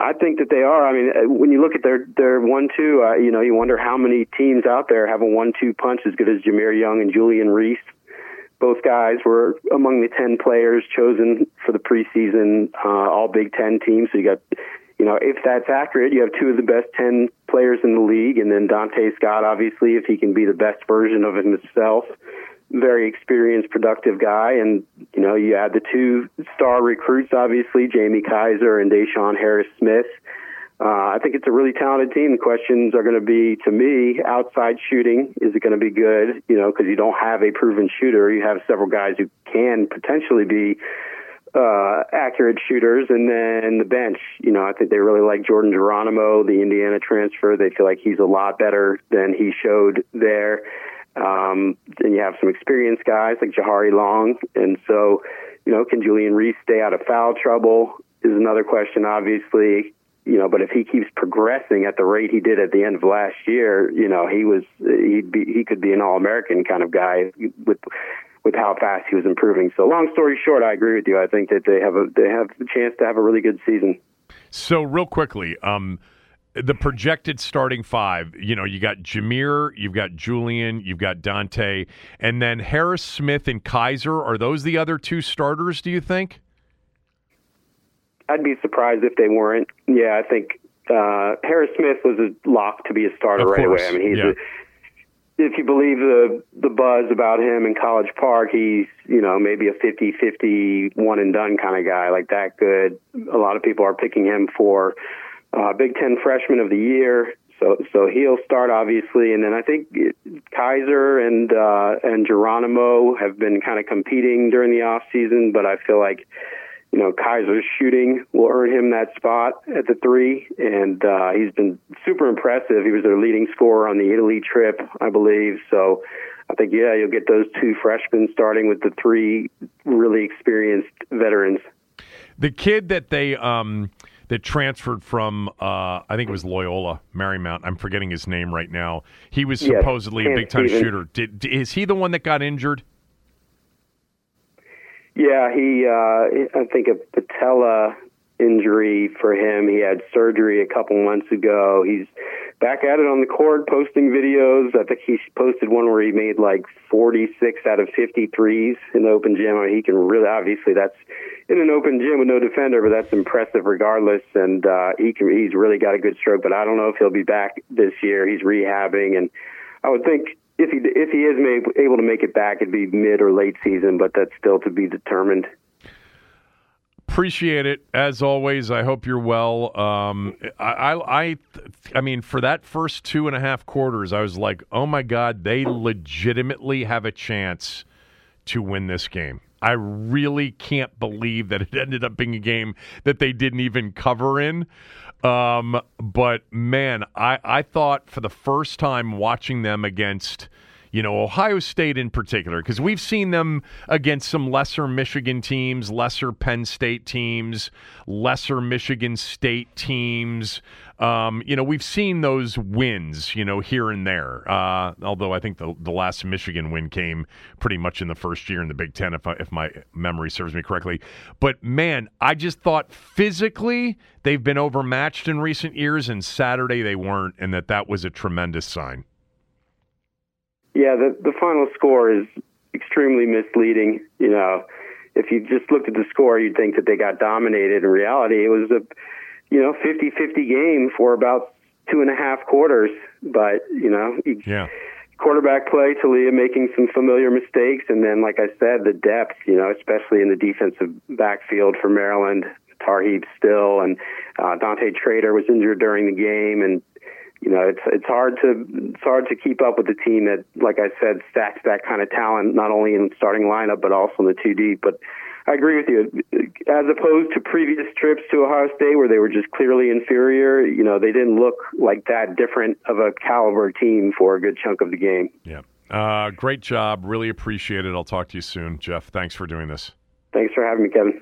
I think that they are. I mean, uh, when you look at their their one two, uh, you know, you wonder how many teams out there have a one two punch as good as Jahmir Young and Julian Reese. Both guys were among the ten players chosen for the preseason uh, All Big Ten team. So you got, you know, if that's accurate, you have two of the best ten players in the league, and then Donta Scott, obviously, if he can be the best version of himself very experienced, productive guy. And, you know, you add the two star recruits, obviously, Jamie Kaiser and DeShawn Harris Smith. Uh, I think it's a really talented team. The questions are going to be, to me, outside shooting. Is it going to be good? You know, because you don't have a proven shooter. You have several guys who can potentially be uh, accurate shooters. And then the bench, you know, I think they really like Jordan Geronimo, the Indiana transfer. They feel like he's a lot better than he showed there. Um, and you have some experienced guys like Jahari Long. And so, you know, can Julian Reese stay out of foul trouble is another question, obviously. You know, but if he keeps progressing at the rate he did at the end of last year, you know, he was he'd be he could be an all American kind of guy with with how fast he was improving. So long story short, I agree with you. I think that they have a they have a chance to have a really good season. So real quickly, um, the projected starting five, you know, you got Jahmir, you've got Julian, you've got Donta, and then Harris Smith and Kaiser. Are those the other two starters, do you think? I'd be surprised if they weren't. Yeah, I think uh, Harris Smith was a lock to be a starter right away. I mean, he's yeah. a, if you believe the the buzz about him in College Park, he's you know maybe a 50-50 one and done kind of guy, like that good. A lot of people are picking him for uh, Big Ten Freshman of the Year. So so he'll start obviously, and then I think Kaiser and uh, and Geronimo have been kind of competing during the off season, but I feel like you know Kaiser's shooting will earn him that spot at the three, and uh, he's been super impressive. He was their leading scorer on the Italy trip, I believe. So I think yeah, you'll get those two freshmen starting with the three really experienced veterans. The kid that they um that transferred from uh, I think it was Loyola Marymount. I'm forgetting his name right now. He was yes, supposedly a big time shooter. Did, is he the one that got injured? Yeah, he. Uh, I think a patella injury for him. He had surgery a couple months ago. He's back at it on the court, posting videos. I think he posted one where he made like 46 out of 53s in the open gym. I mean, he can really, obviously, that's in an open gym with no defender, but that's impressive regardless. And uh, he can, he's really got a good stroke. But I don't know if he'll be back this year. He's rehabbing, and I would think if he if he is able to make it back, it'd be mid or late season, but that's still to be determined. Appreciate it as always. I hope you're well. Um, I, I, I, mean, for that first two and a half quarters, I was like, "Oh my God, they legitimately have a chance to win this game." I really can't believe that it ended up being a game that they didn't even cover in. Um, but man, I, I thought for the first time watching them against you know, Ohio State in particular, because we've seen them against some lesser Michigan teams, lesser Penn State teams, lesser Michigan State teams. Um, you know, we've seen those wins, you know, here and there. Uh, although I think the the last Michigan win came pretty much in the first year in the Big Ten, if I, if my memory serves me correctly. But man, I just thought physically they've been overmatched in recent years, and Saturday they weren't, and that that was a tremendous sign. Yeah, the the final score is extremely misleading. You know, if you just looked at the score, you'd think that they got dominated. In reality, it was a you know 50-50 game for about two and a half quarters. But you know, yeah. Quarterback play, Taulia making some familiar mistakes, and then, like I said, the depth. You know, especially in the defensive backfield for Maryland, Tarheeb Still, and uh, Dante Trader was injured during the game, and you know, it's it's hard to it's hard to keep up with a team that, like I said, stacks that kind of talent not only in starting lineup but also in the two deep. But I agree with you. As opposed to previous trips to Ohio State where they were just clearly inferior, you know, they didn't look like that different of a caliber team for a good chunk of the game. Yeah. Uh, great job. Really appreciate it. I'll talk to you soon, Jeff. Thanks for doing this. Thanks for having me, Kevin.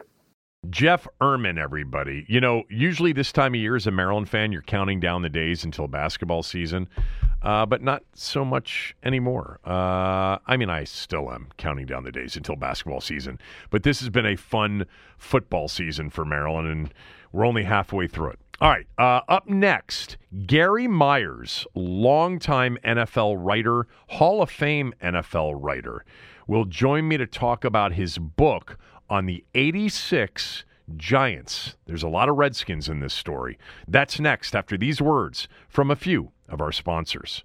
Jeff Ermann, everybody. You know, usually this time of year as a Maryland fan, you're counting down the days until basketball season, uh, but not so much anymore. Uh, I mean, I still am counting down the days until basketball season, but this has been a fun football season for Maryland, and we're only halfway through it. All right, uh, up next, Gary Myers, longtime NFL writer, Hall of Fame NFL writer, will join me to talk about his book on the 86 Giants. There's a lot of Redskins in this story. That's next after these words from a few of our sponsors.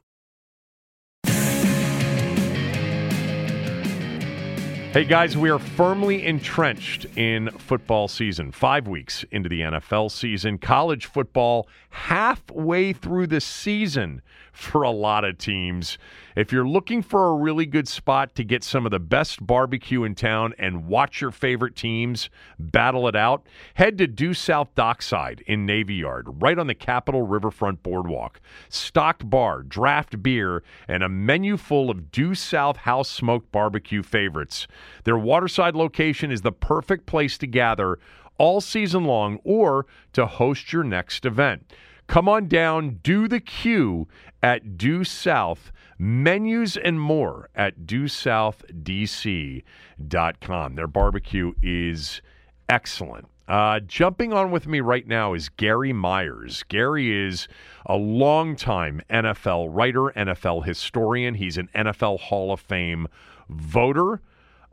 Hey guys, we are firmly entrenched in football season. Five weeks into the NFL season, college football halfway through the season for a lot of teams. If you're looking for a really good spot to get some of the best barbecue in town and watch your favorite teams battle it out, head to Due South Dockside in Navy Yard, right on the Capitol Riverfront Boardwalk. Stocked bar, draft beer, and a menu full of Due South house smoked barbecue favorites. Their waterside location is the perfect place to gather all season long or to host your next event. Come on down, do the queue at Due South. Menus and more at DueSouthDC.com. Their barbecue is excellent. Uh, jumping on with me right now is Gary Myers. Gary is a longtime NFL writer, NFL historian. He's an NFL Hall of Fame voter.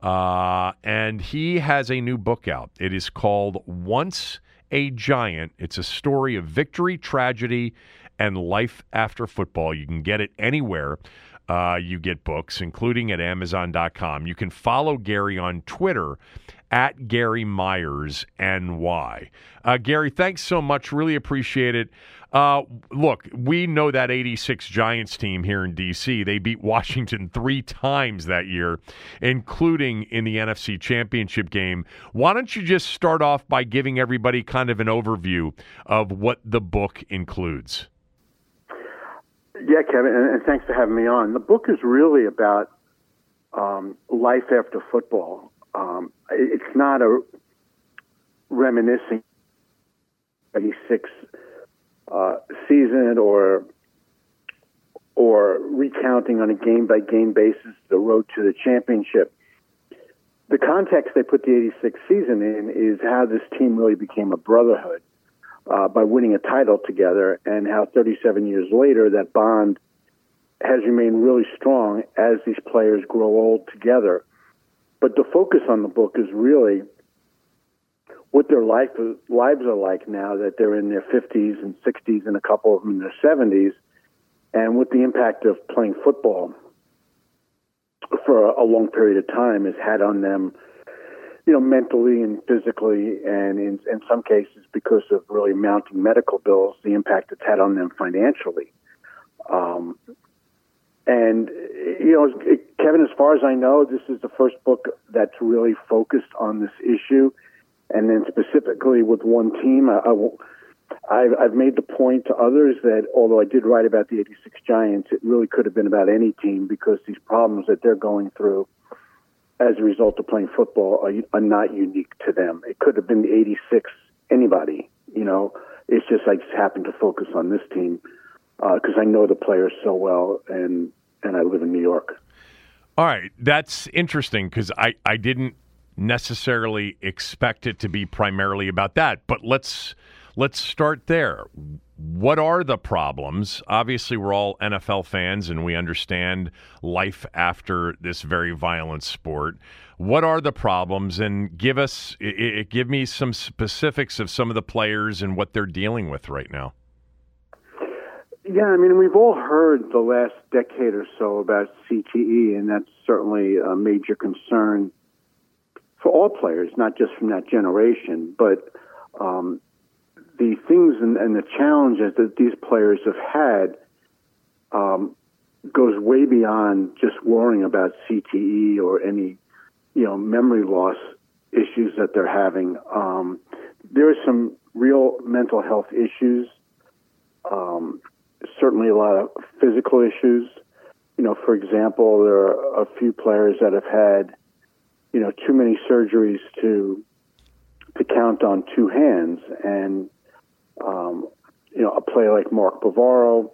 Uh, and he has a new book out. It is called Once a Giant. It's a story of victory, tragedy, and life after football. You can get it anywhere uh, you get books, including at Amazon.com. You can follow Gary on Twitter at Gary Myers NY. Uh, Gary, thanks so much. Really appreciate it. Uh, look, we know that 86 Giants team here in D.C. They beat Washington three times that year, including in the NFC Championship game. Why don't you just start off by giving everybody kind of an overview of what the book includes? Yeah, Kevin, and, thanks for having me on. The book is really about um, life after football. Um, it's not a reminiscing 86 uh, season or or recounting on a game by game basis the road to the championship. The context they put the 86 season in is how this team really became a brotherhood uh, by winning a title together, and how 37 years later that bond has remained really strong as these players grow old together. But the focus on the book is really what their life lives are like now that they're in their 50s and 60s, and a couple of them in their 70s, and what the impact of playing football for a long period of time has had on them you know, mentally and physically, and in, in some cases, because of really mounting medical bills, the impact it's had on them financially. Um, and, you know, Kevin, as far as I know, this is the first book that's really focused on this issue. And then specifically with one team, I, I, I've made the point to others that although I did write about the 86 Giants, it really could have been about any team because these problems that they're going through as a result of playing football are, are not unique to them. It could have been the 86 anybody, you know. It's just I just happened to focus on this team because uh, I know the players so well and and I live in New York. All right, that's interesting because I I didn't necessarily expect it to be primarily about that. But let's let's start there. What are the problems? Obviously, we're all NFL fans and we understand life after this very violent sport. What are the problems? And give us, it give me some specifics of some of the players and what they're dealing with right now. Yeah, I mean, we've all heard the last decade or so about CTE, and that's certainly a major concern for all players, not just from that generation. But um, the things and, and, the challenges that these players have had um, goes way beyond just worrying about CTE or any, you know, memory loss issues that they're having. Um, there are some real mental health issues. Um, certainly, a lot of physical issues. You know, for example, there are a few players that have had, you know, too many surgeries to to count on two hands, and um, you know, a player like Mark Bavaro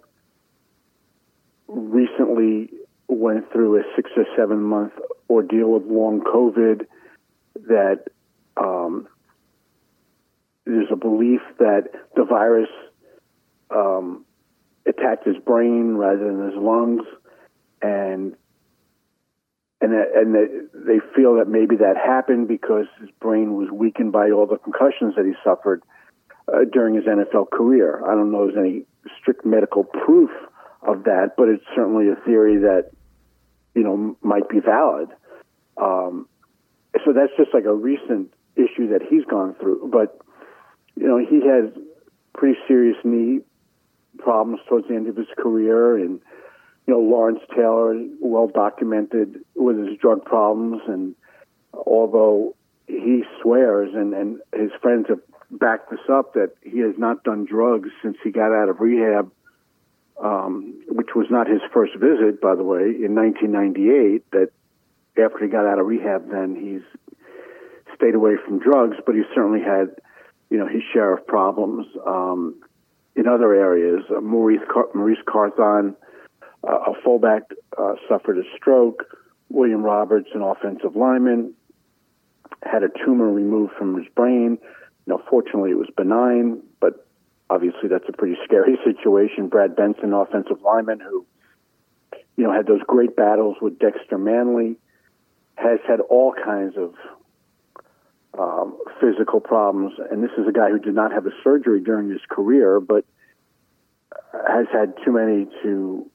recently went through a six or seven month ordeal with long COVID that um, there's a belief that the virus um, attacked his brain rather than his lungs, and and and they feel that maybe that happened because his brain was weakened by all the concussions that he suffered uh, during his NFL career. I don't know if there's any strict medical proof of that, but it's certainly a theory that you know might be valid. Um, so that's just like a recent issue that he's gone through. But you know, he has pretty serious knee problems towards the end of his career, and you know, Lawrence Taylor, well documented with his drug problems, and although he swears and and his friends have backed this up that he has not done drugs since he got out of rehab, um, which was not his first visit, by the way, in 1998. That after he got out of rehab, then he's stayed away from drugs, but he certainly had, you know, his share of problems um, in other areas. Uh, Maurice, Car- Maurice Carthon, a fullback, uh, suffered a stroke. William Roberts, an offensive lineman, had a tumor removed from his brain. Now, fortunately, it was benign, but obviously that's a pretty scary situation. Brad Benson, offensive lineman, who you know had those great battles with Dexter Manley, has had all kinds of um, physical problems, and this is a guy who did not have a surgery during his career, but has had too many to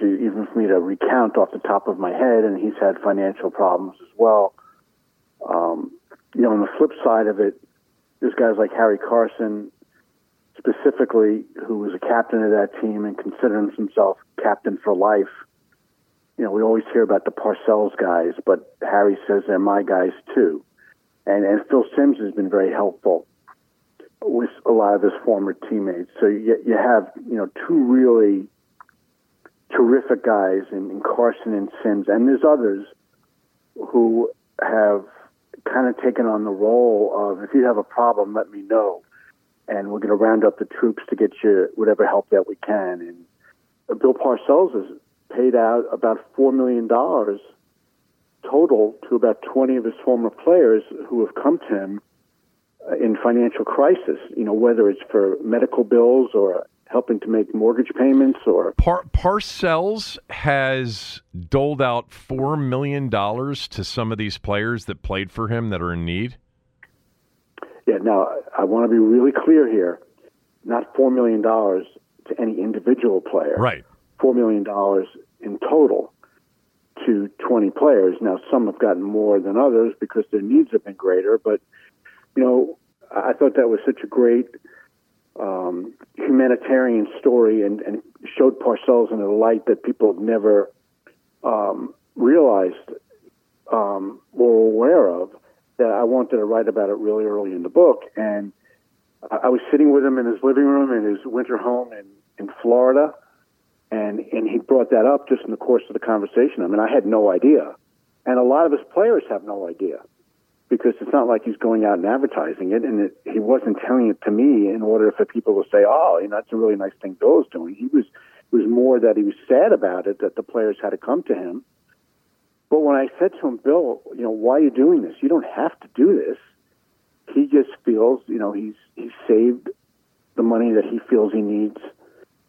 to even for me to recount off the top of my head, and he's had financial problems as well. Um, you know, on the flip side of it, there's guys like Harry Carson, specifically, who was a captain of that team and considers himself captain for life. You know, we always hear about the Parcells guys, but Harry says they're my guys too. And and Phil Simms has been very helpful with a lot of his former teammates. So you you have you know two really terrific guys in, in Carson and Simms, and there's others who have kind of taken on the role of if you have a problem, let me know, and we're going to round up the troops to get you whatever help that we can. And Bill Parcells has paid out about four million dollars total to about 20 of his former players who have come to him in financial crisis. You know, whether it's for medical bills or helping to make mortgage payments or Par- Parcells has doled out four million dollars to some of these players that played for him that are in need. Yeah. Now I want to be really clear here. Not four million dollars to any individual player. Right. Four million dollars in total to 20 players. Now, some have gotten more than others because their needs have been greater, but, you know, I thought that was such a great um, humanitarian story and, and showed Parcells in a light that people have never um, realized um, or aware of. That I wanted to write about it really early in the book, and I was sitting with him in his living room in his winter home in in Florida, and and he brought that up just in the course of the conversation. I mean, I had no idea, and a lot of his players have no idea because it's not like he's going out and advertising it, and it, he wasn't telling it to me in order for people to say, "Oh, you know, that's a really nice thing Bill's doing." He was it was more that he was sad about it that the players had to come to him, But when I said to him, Bill, you know, why are you doing this? You don't have to do this. He just feels, you know, he's he's saved the money that he feels he needs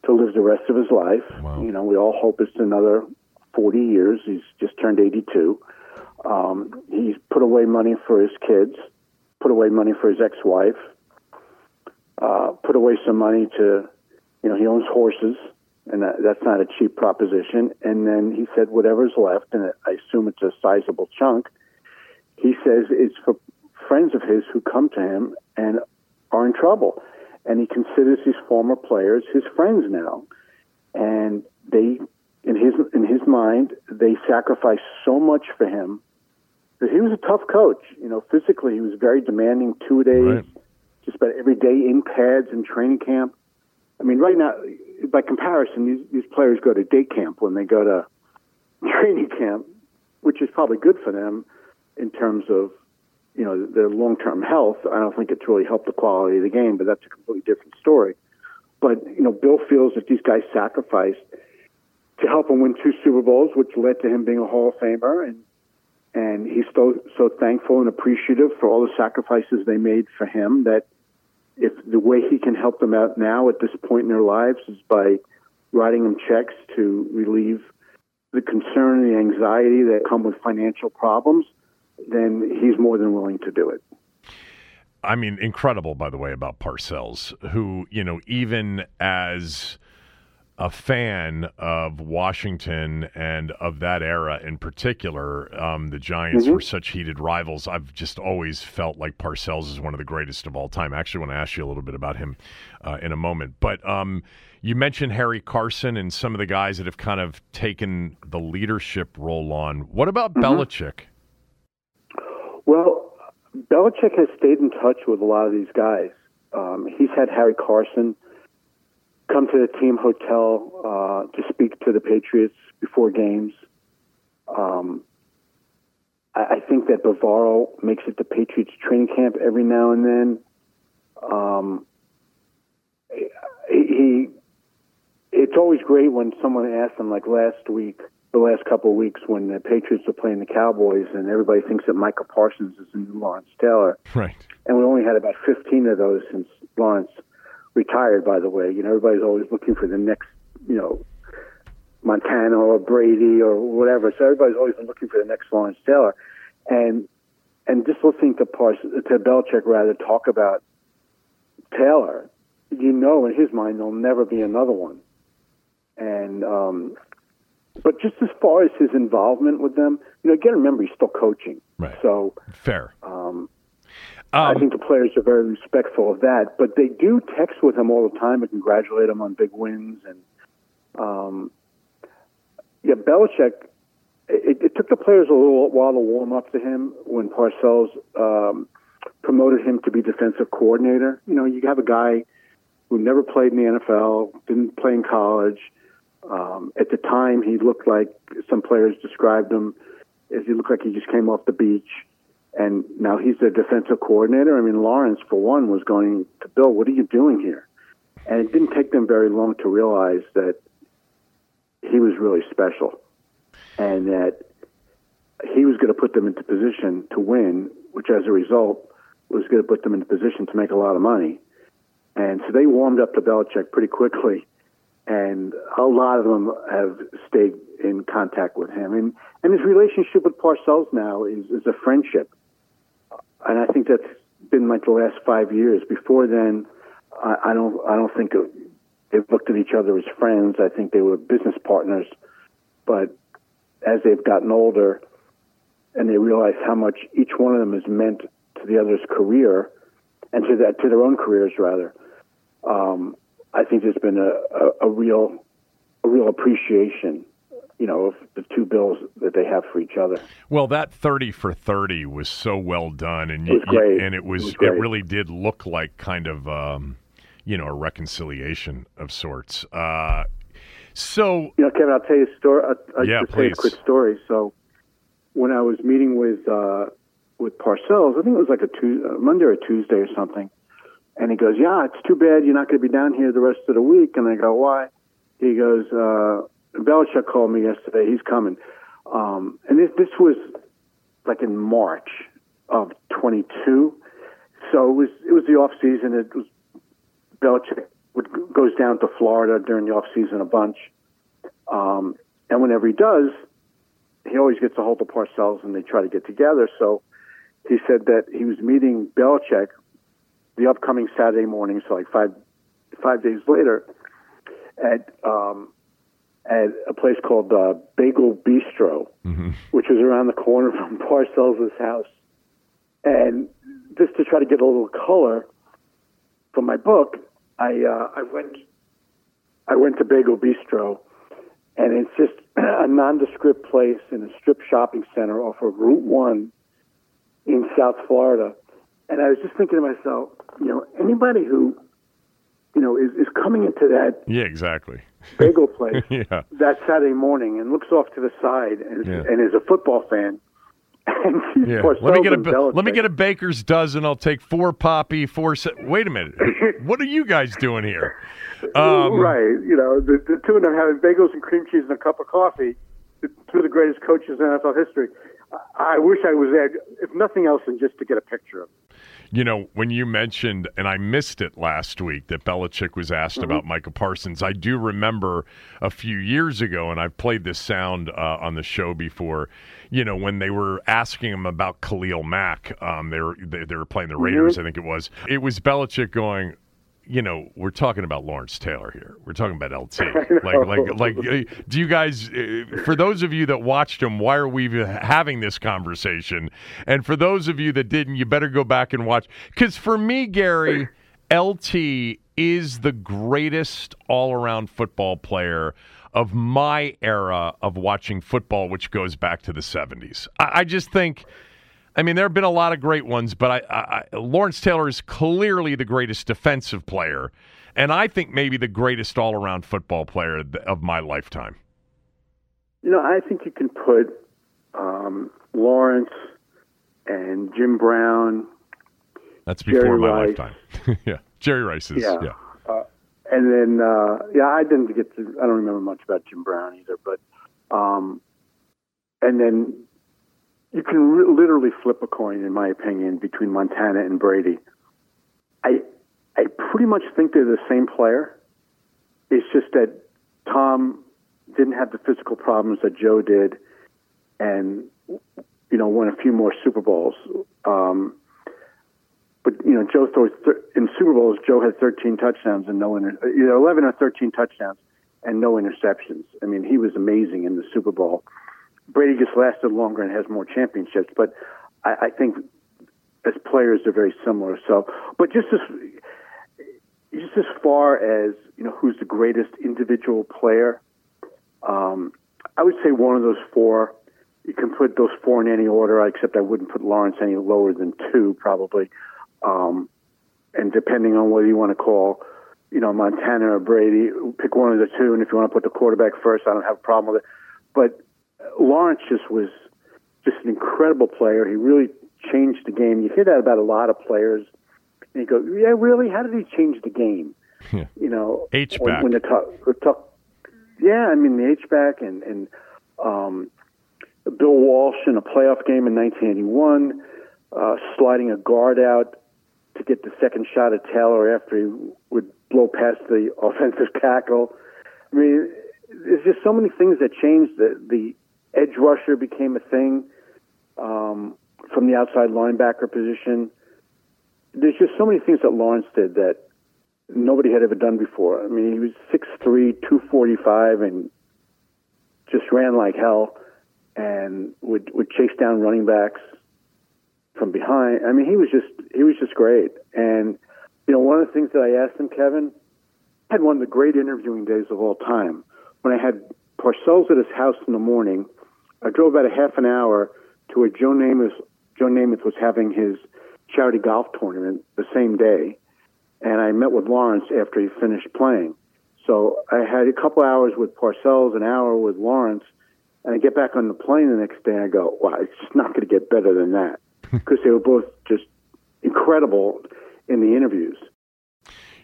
to live the rest of his life. Wow. You know, we all hope it's another 40 years. He's just turned 82. Um, he's put away money for his kids, put away money for his ex-wife, uh, put away some money to, you know, he owns horses, and that, that's not a cheap proposition. And then he said, whatever's left, and I assume it's a sizable chunk. He says it's for friends of his who come to him and are in trouble, and he considers these former players his friends now, and they, in his in his mind, they sacrificed so much for him. He was a tough coach, you know. Physically, he was very demanding. Two days, Right. just about every day in pads and training camp. I mean, right now, by comparison, these, these players go to day camp when they go to training camp, which is probably good for them in terms of, you know, their long-term health. I don't think it's really helped the quality of the game, but that's a completely different story. But, you know, Bill feels that these guys sacrificed to help him win two Super Bowls, which led to him being a Hall of Famer. And, and he's so, so thankful and appreciative for all the sacrifices they made for him that if the way he can help them out now at this point in their lives is by writing them checks to relieve the concern and the anxiety that come with financial problems, then he's more than willing to do it. I mean, incredible, by the way, about Parcells, who, you know, even as a fan of Washington and of that era in particular, um, the Giants Mhm. were such heated rivals. I've just always felt like Parcells is one of the greatest of all time. I actually want to ask you a little bit about him uh, in a moment. But um, you mentioned Harry Carson and some of the guys that have kind of taken the leadership role on. What about Belichick? Well, Belichick has stayed in touch with a lot of these guys. Um, he's had Harry Carson come to the team hotel uh, to speak to the Patriots before games. Um, I, I think that Bavaro makes it to Patriots training camp every now and then. Um, he, he, it's always great when someone asks him, like last week, the last couple of weeks when the Patriots were playing the Cowboys, and everybody thinks that Micah Parsons is the new Lawrence Taylor. Right. And we only had about 15 of those since Lawrence retired, by the way. You know, everybody's always looking for the next, you know, Montana or Brady or whatever. So everybody's always been looking for the next Lawrence Taylor. And and just listening to Pars to Belichick rather talk about Taylor, you know in his mind there'll never be another one. And um but just as far as his involvement with them, you know, again remember he's still coaching. Right. So Fair. um, Um, I think the players are very respectful of that, but they do text with him all the time and congratulate him on big wins. And um, yeah, Belichick. It, it took the players a little while to warm up to him when Parcells um, promoted him to be defensive coordinator. You know, you have a guy who never played in the NFL, didn't play in college. Um, at the time, he looked like some players described him as he looked like he just came off the beach and now he's the defensive coordinator. I mean, Lawrence, for one, was going to Bill, what are you doing here? And it didn't take them very long to realize that he was really special and that he was going to put them into position to win, which as a result was going to put them into position to make a lot of money. And so they warmed up to Belichick pretty quickly, and a lot of them have stayed in contact with him. And, and his relationship with Parcells now is, is a friendship and I think that's been like the last five years. Before then, I, I don't I don't think of, they've looked at each other as friends. I think they were business partners. But as they've gotten older, and they realize how much each one of them has meant to the other's career, and to that to their own careers rather, um, I think there's been a, a, a real a real appreciation you know, of the two bills that they have for each other. Well, that thirty for thirty was so well done, and It was great. and it was It it, was great. really did look like kind of um, you know a reconciliation of sorts. Uh, so You know, Kevin, I'll tell you a story. I'll Yeah, just tell you please. a quick story. So, when I was meeting with uh, with Parcells, I think it was like a Tuesday, Monday or Tuesday or something, and he goes, "Yeah, it's too bad you're not going to be down here the rest of the week." And I go, "Why?" He goes, uh, "Belichick called me yesterday. He's coming." Um, and this this was like in March of 22. So it was it was the off season. It was Belichick would, goes down to Florida during the off season a bunch, um, and whenever he does, he always gets a hold of Parcells and they try to get together. So he said that he was meeting Belichick the upcoming Saturday morning, so like five five days later, at um, at a place called uh, Bagel Bistro, Mm-hmm. which was around the corner from Parcells' house. And just to try to get a little color from my book, I uh, I went I went to Bagel Bistro, and it's just a nondescript place in a strip shopping center off of Route One in South Florida. And I was just thinking to myself, you know, anybody who, you know, is, is coming into that Yeah, exactly. bagel place yeah. that Saturday morning and looks off to the side and, is- Yeah. and is a football fan. And Yeah. Let me get a ba- let me get a baker's dozen. I'll take four poppy, four. Se- Wait a minute. what are you guys doing here? Um, right. You know, the, the two of them having bagels and cream cheese and a cup of coffee, two of the greatest coaches in NFL history. I, wish I was there, if nothing else, than just to get a picture of them. You know, when you mentioned, and I missed it last week, that Belichick was asked Mm-hmm. about Micah Parsons, I do remember a few years ago, and I've played this sound uh, on the show before. You know, when they were asking him about Khalil Mack, um, they were they, they were playing the Raiders, I think it was. It was Belichick going, you know, we're talking about Lawrence Taylor here. We're talking about LT. Like, like, like. uh, Do you guys? uh, For those of you that watched him, why are we having this conversation? And for those of you that didn't, you better go back and watch. Because for me, Gary, LT is the greatest all-around football player of my era of watching football, which goes back to the '70s. I, I just think. I mean, there have been a lot of great ones, but I, I, I, Lawrence Taylor is clearly the greatest defensive player, and I think maybe the greatest all-around football player of my lifetime. You know, I think you can put um, Lawrence and Jim Brown, That's before Jerry my Rice. lifetime. yeah, Jerry Rice is. Yeah. Yeah. uh, and then uh, yeah, I didn't get to. I don't remember much about Jim Brown either, but um, and then you can literally flip a coin, in my opinion, between Montana and Brady. I I pretty much think they're the same player. It's just that Tom didn't have the physical problems that Joe did, and you know won a few more Super Bowls. Um, but you know, Joe throws thir- in Super Bowls. Joe had 13 touchdowns and no inter- either 11 or 13 touchdowns and no interceptions. I mean, he was amazing in the Super Bowl. Brady just lasted longer and has more championships, but I, I think as players they're very similar. So, but just as just as far as you know, who's the greatest individual player? Um, I would say one of those four. You can put those four in any order, except I wouldn't put Lawrence any lower than two, probably. Um, and depending on whether you want to call, you know, Montana or Brady, pick one of the two. And if you want to put the quarterback first, I don't have a problem with it. But Lawrence just was just an incredible player. He really changed the game. You hear that about a lot of players. And you go, yeah, really? How did he change the game? Yeah. You know, H-back. when, when the talk, talk, yeah, I mean the H back and and um, Bill Walsh in a playoff game in 1981, uh, sliding a guard out to get the second shot at Taylor after he would blow past the offensive tackle. I mean, there's just so many things that changed. The the edge rusher became a thing um, from the outside linebacker position. There's just so many things that Lawrence did that nobody had ever done before. I mean, he was 6'3", 245, and just ran like hell, and would would chase down running backs from behind. I mean, he was just he was just great. And you know, one of the things that I asked him, Kevin, had one of the great interviewing days of all time when I had Parcells at his house in the morning. I drove about a half an hour to where Joe Namath Joe Namath was having his charity golf tournament the same day, and I met with Lawrence after he finished playing. So I had a couple hours with Parcells, an hour with Lawrence, and I get back on the plane the next day. and I go, wow, it's just not going to get better than that because they were both just incredible in the interviews.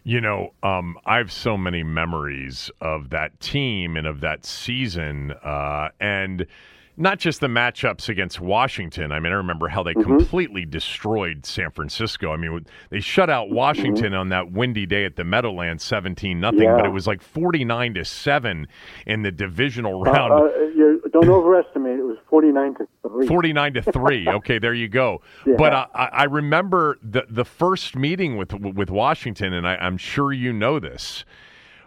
You know, um, I have so many memories of that team and of that season. Uh, and, not just the matchups against Washington. I mean, I remember how they Mm-hmm. completely destroyed San Francisco. I mean, they shut out Washington on that windy day at the Meadowlands, seventeen nothing. Mm-hmm. Yeah. But it was like forty nine to seven in the divisional Uh, round. uh, you don't overestimate. It was forty-nine to three. 49 to 3 okay there you go Yeah. but I, I I remember the the first meeting with with washington and I, i'm sure you know this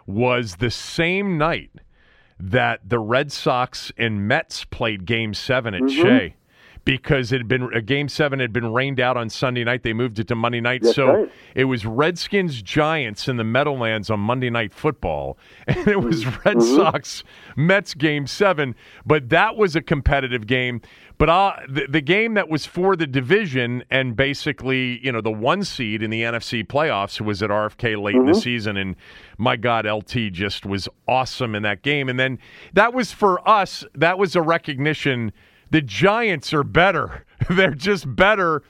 was the same night that the red sox and mets played game seven at Mm-hmm. shea because it had been a game seven had been rained out on Sunday night. They moved it to Monday night, That's so right. it was Redskins Giants in the Meadowlands on Monday Night Football, and it was Mm-hmm. Red Sox Mets game seven. But that was a competitive game. But uh, the, the game that was for the division and basically, you know, the one seed in the NFC playoffs was at RFK late in the season, and my God, LT just was awesome in that game. And then that was for us. That was a recognition. The Giants are better. They're just better.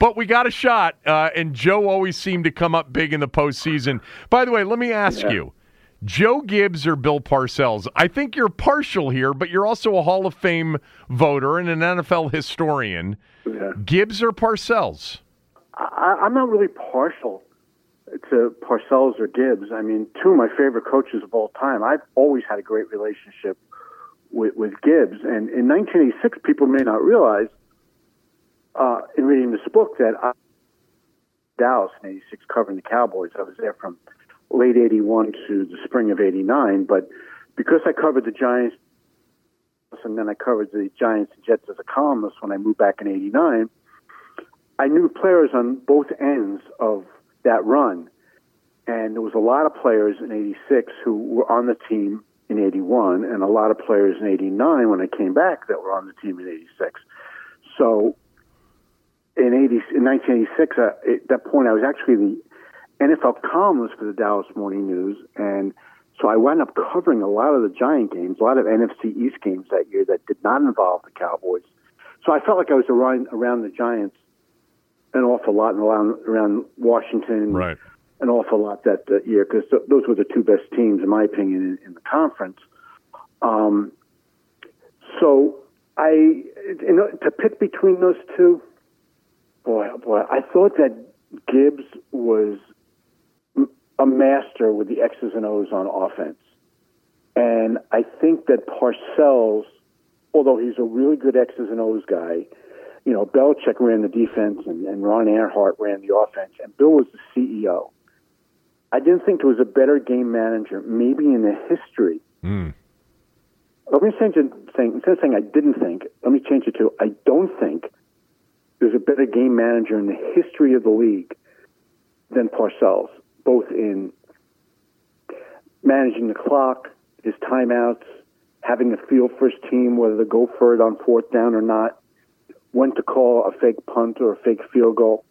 But we got a shot, uh, and Joe always seemed to come up big in the postseason. By the way, let me ask you Joe Gibbs or Bill Parcells? I think you're partial here, but you're also a Hall of Fame voter and an NFL historian. Yeah. Gibbs or Parcells? I, I'm not really partial to Parcells or Gibbs. I mean, two of my favorite coaches of all time. I've always had a great relationship with, with Gibbs. And in 1986, people may not realize, uh, in reading this book, that I Dallas in 86 covering the Cowboys. I was there from late 81 to the spring of 89. But because I covered the Giants and then I covered the Giants and Jets as a columnist when I moved back in 89, I knew players on both ends of that run. And there was a lot of players in 86 who were on the team in 81 and a lot of players in 89 when I came back that were on the team in 86. So in 80, in 1986, uh, at that point, I was actually the NFL columnist for the Dallas Morning News, and so I wound up covering a lot of the Giant games, a lot of NFC East games that year that did not involve the Cowboys. So I felt like I was around around the Giants an awful lot, and around around Washington, Right. An awful lot that uh, year because th- those were the two best teams, in my opinion, in, in the conference. Um, so I, you know, to pick between those two, boy, oh boy, I thought that Gibbs was a master with the X's and O's on offense, and I think that Parcells, although he's a really good X's and O's guy, you know, Belichick ran the defense and, and Ron Erhardt ran the offense, and Bill was the CEO. I didn't think there was a better game manager, maybe in the history. Mm. Let me change it. Saying, instead of saying I didn't think, let me change it to I don't think there's a better game manager in the history of the league than Parcells, both in managing the clock, his timeouts, having a feel for his team, whether to go for it on fourth down or not, when to call a fake punt or a fake field goal.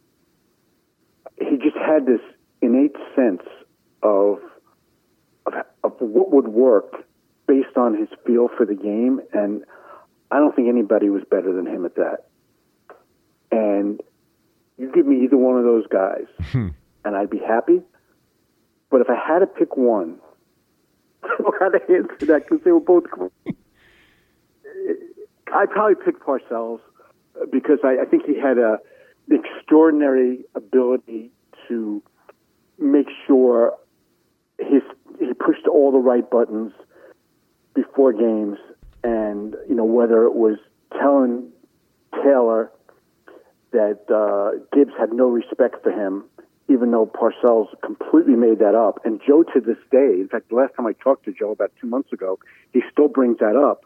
He just had this innate sense of of, of what would work based on his feel for the game, and I don't think anybody was better than him at that. And you give me either one of those guys, and I'd be happy. But if I had to pick one, I how to answer that because they were both. I'd probably pick Parcells uh, because I, I think he had a an extraordinary ability to make sure his he pushed all the right buttons before games, and you know whether it was telling Taylor that uh, Gibbs had no respect for him, even though Parcells completely made that up. And Joe, to this day, in fact, the last time I talked to Joe about two months ago, he still brings that up.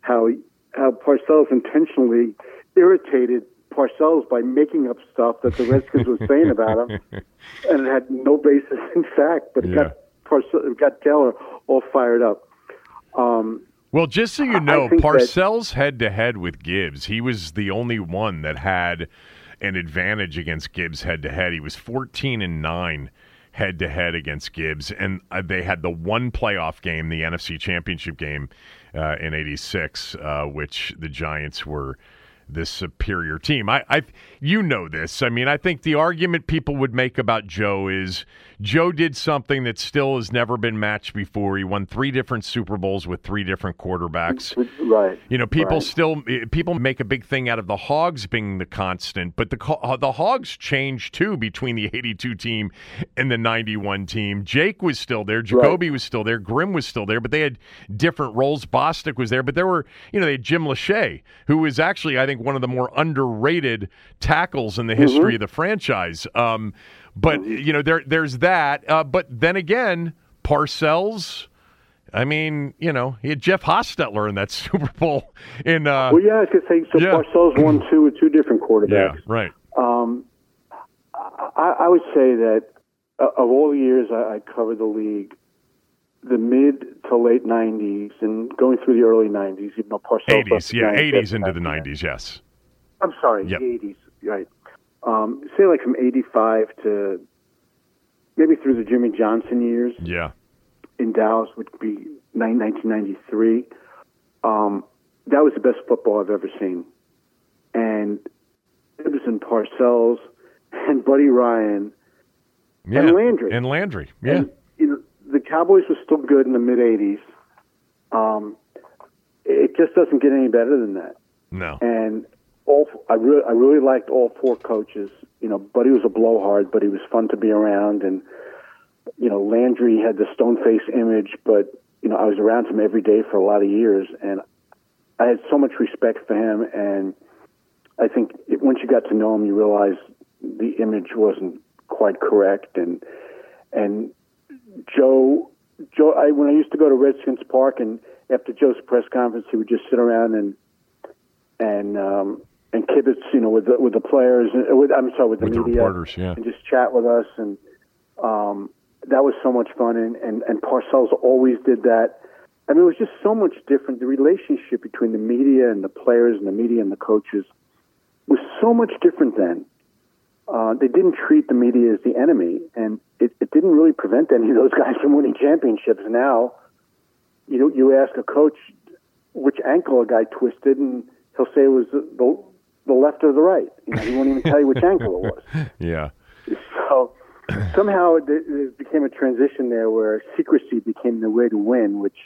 How how Parcells intentionally irritated Parcells by making up stuff that the Redskins were saying about him, and it had no basis in fact. But it Yeah. got Parcells, it got Taylor all fired up. Um, Well, just so you know, Parcells head to head with Gibbs, he was the only one that had an advantage against Gibbs head to head. He was 14 and 9 head to head against Gibbs, and uh, they had the one playoff game, the NFC Championship game uh, in '86, uh, which the Giants were the superior team. I, I, you know this. I mean, I think the argument people would make about Joe is Joe did something that still has never been matched before. He won three different Super Bowls with three different quarterbacks. Right. You know, people Right. still eh, people make a big thing out of the Hogs being the constant, but the uh, the Hogs changed too between the 82 team and the 91 team. Jake was still there, Jacoby was still there, Grimm was still there, but they had different roles. Bostic was there, but there were, you know, they had Jim Lachey, who was actually I think one of the more underrated tackles in the mm-hmm. history of the franchise. Um, but you know, there there's that. Uh, but then again, Parcells. I mean, you know, he had Jeff Hostetler in that Super Bowl. In uh, Well, yeah, I was to say, so Yeah. Parcells won two with two different yeah, quarterbacks. right. Um, I, I would say that uh, of all the years I, I covered the league, the mid to late 90s and going through the early 90s, even though Parcells 80s, the yeah, 80s into the 90s, yes. I'm sorry, Yep. the 80s, right. Um, say like from 85 to maybe through the Jimmy Johnson years Yeah. in Dallas, would be nine- 1993. Um, that was the best football I've ever seen. And it was in Parcells and Buddy Ryan yeah. and Landry. And Landry, yeah. And, you know, the Cowboys were still good in the mid 80s. Um, it just doesn't get any better than that. no. And all I really I really liked all four coaches. You know, Buddy was a blowhard, but he was fun to be around. And you know, Landry had the stone face image, but you know, I was around him every day for a lot of years, and I had so much respect for him. And I think it, once you got to know him, you realize the image wasn't quite correct. And and Joe, Joe, I when I used to go to Redskins Park, and after Joe's press conference, he would just sit around and and um, and kibitz, you know, with the, with the players, uh, with I'm sorry, with the With the media, reporters, yeah. and just chat with us, and um, that was so much fun. And, and and Parcells always did that. I mean, it was just so much different. The relationship between the media and the players, and the media and the coaches, was so much different then. Uh, they didn't treat the media as the enemy, and it, it didn't really prevent any of those guys from winning championships. Now, you know, you ask a coach which ankle a guy twisted, and he'll say it was the, the, the left or the right. You know, he won't even tell you which ankle it was. Yeah. So somehow it, it became a transition there where secrecy became the way to win, which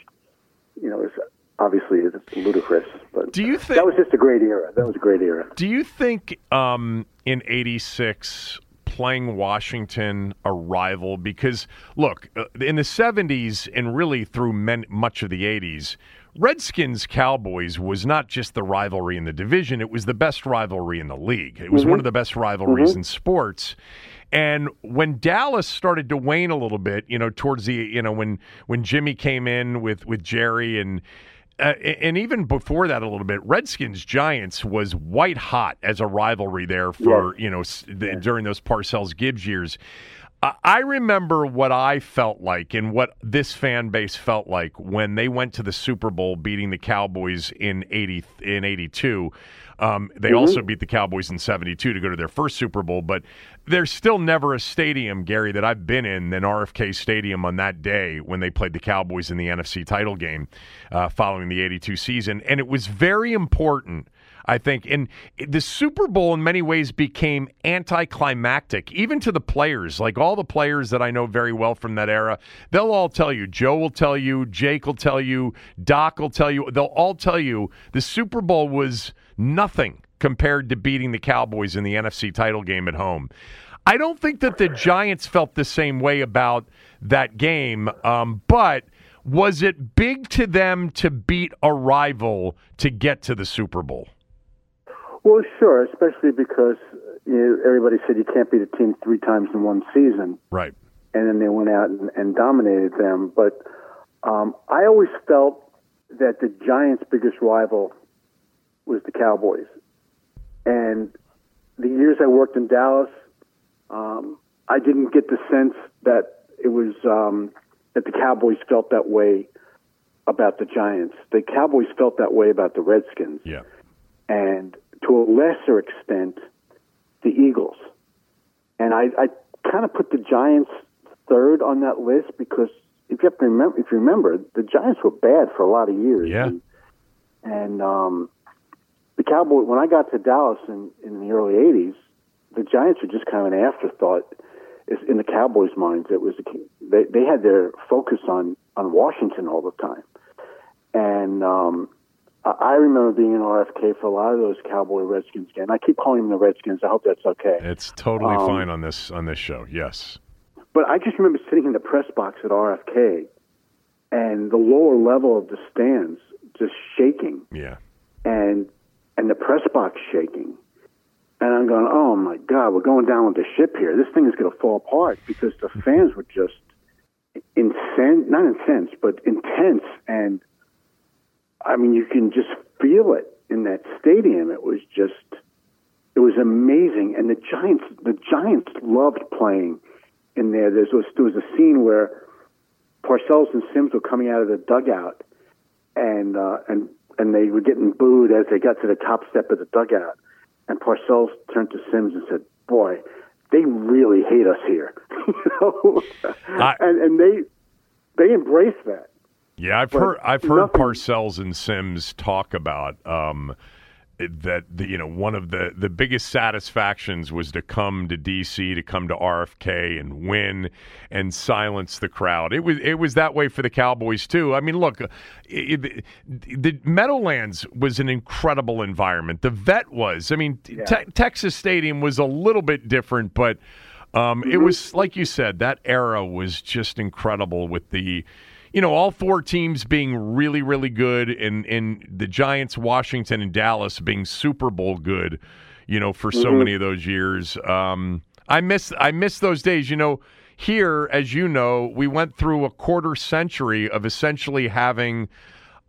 you know is obviously is ludicrous. But Do you think that was just a great era? That was a great era. Do you think um, in '86 playing Washington a rival? Because look, uh, in the '70s and really through men, much of the '80s, Redskins Cowboys was not just the rivalry in the division; it was the best rivalry in the league. It was one of the best rivalries in sports. And when Dallas started to wane a little bit, you know, towards the, you know, when when Jimmy came in with with Jerry and uh, and even before that a little bit, Redskins Giants was white hot as a rivalry there for you know the, during those Parcells Gibbs years. I- remember what I felt like and what this fan base felt like when they went to the Super Bowl, beating the Cowboys in eighty in eighty two. Um, they also beat the Cowboys in 72 to go to their first Super Bowl, but there's still never a stadium, Gary, that I've been in than RFK Stadium on that day when they played the Cowboys in the NFC title game uh, following the 82 season. And it was very important, I think. And the Super Bowl, in many ways, became anticlimactic, even to the players. Like all the players that I know very well from that era, they'll all tell you. Joe will tell you, Jake will tell you, Doc will tell you. They'll all tell you the Super Bowl was nothing compared to beating the Cowboys in the NFC title game at home. I don't think that the Giants felt the same way about that game, um, but was it big to them to beat a rival to get to the Super Bowl? Well, sure, especially because you know, everybody said you can't beat a team three times in one season. Right. and then they went out and, and dominated them. But um, I always felt that the Giants' biggest rival was the Cowboys. And the years I worked in Dallas, um, I didn't get the sense that it was um, that the Cowboys felt that way about the Giants. The Cowboys felt that way about the Redskins, Yeah. and to a lesser extent, the Eagles. And I, I kind of put the Giants third on that list because if you have to remember, if you remember, the Giants were bad for a lot of years. Yeah. And, and um, the Cowboys, when I got to Dallas in, in the early '80s, the Giants were just kind of an afterthought. Is in the Cowboys' minds, it was they they had their focus on on Washington all the time, and um, I remember being in RFK for a lot of those Cowboy Redskins games. I keep calling them the Redskins. I hope that's okay. It's totally Um, fine on this on this show. Yes. But I just remember sitting in the press box at RFK, and the lower level of the stands just shaking, Yeah. and and the press box shaking, and I'm going, oh my God, we're going down with the ship here. This thing is going to fall apart because the fans were just incensed, not incensed, but intense, and I mean, you can just feel it in that stadium. It was just, it was amazing, and the Giants, the Giants loved playing in there. There was there was a scene where Parcells and Simms were coming out of the dugout, and uh, and and they were getting booed as they got to the top step of the dugout. And Parcells turned to Simms and said, "Boy, they really hate us here," you know, I- and and they they embrace that. Yeah, I've But heard I've heard nothing- Parcells and Simms talk about um, that the, you know one of the the biggest satisfactions was to come to DC to come to RFK and win and silence the crowd. It was it was that way for the Cowboys too. I mean, look, it, it- the Meadowlands was an incredible environment. The Vet was. I mean, Te- Texas Stadium was a little bit different, but um, it was like you said that era was just incredible with the you know, all four teams being really, really good, and and the Giants, Washington, and Dallas being Super Bowl good. You know, for so Mhm. many of those years. Um, I miss I miss those days. You know, here, as you know, we went through a quarter century of essentially having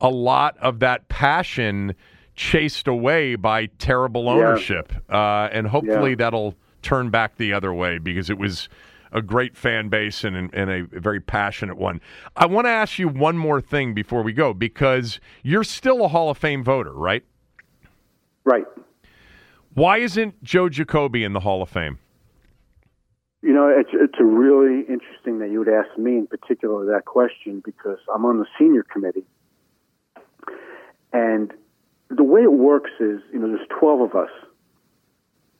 a lot of that passion chased away by terrible Yeah. ownership, uh, and hopefully Yeah. that'll turn back the other way because it was a great fan base and, and a very passionate one. I want to ask you one more thing before we go because you're still a Hall of Fame voter, right? Right. Why isn't Joe Jacoby in the Hall of Fame? You know, it's it's a really interesting that you would ask me in particular that question because I'm on the senior committee, and the way it works is, you know, there's 12 of us,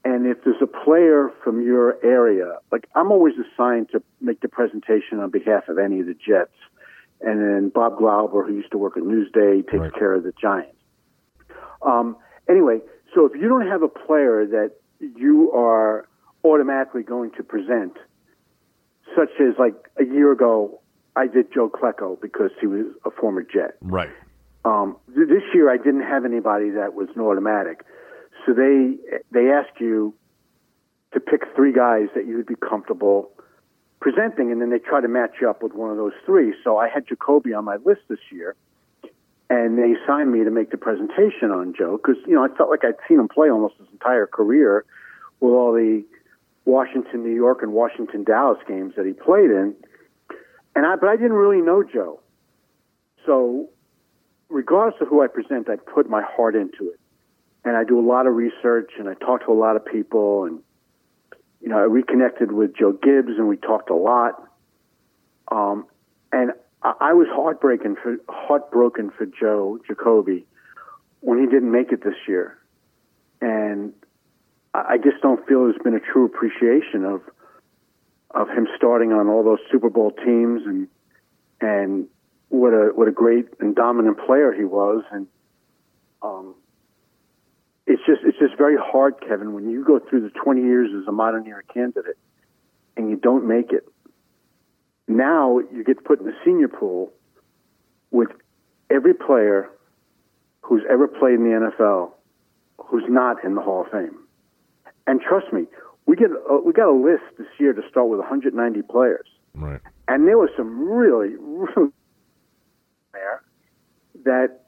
and if there's a player from your area, like I'm always assigned to make the presentation on behalf of any of the Jets, and then Bob Glauber, who used to work at Newsday, takes care of the Giants. Um, anyway, so if you don't have a player that you are automatically going to present, such as like a year ago, I did Joe Klecko because he was a former Jet. Right. Um, th- this year, I didn't have anybody that was an automatic, so they they ask you to pick three guys that you would be comfortable presenting, and then they try to match you up with one of those three. So I had Jacoby on my list this year, and they assigned me to make the presentation on Joe because you know I felt like I'd seen him play almost his entire career with all the Washington, New York, and Washington, Dallas games that he played in, and I but I didn't really know Joe, so regardless of who I present, I put my heart into it, and I do a lot of research and I talk to a lot of people and you know, I reconnected with Joe Gibbs and we talked a lot. Um, and I, I was heartbroken for heartbroken for Joe Jacoby when he didn't make it this year, and I, I just don't feel there's been a true appreciation of of him starting on all those Super Bowl teams and and what a what a great and dominant player he was and um, it's just it's just very hard, Kevin, when you go through the 20 years as a modern era candidate and you don't make it. Now you get put in the senior pool with every player who's ever played in the NFL who's not in the Hall of Fame. And trust me, we get uh, we got a list this year to start with 190 players, Right. and there was some really, really there that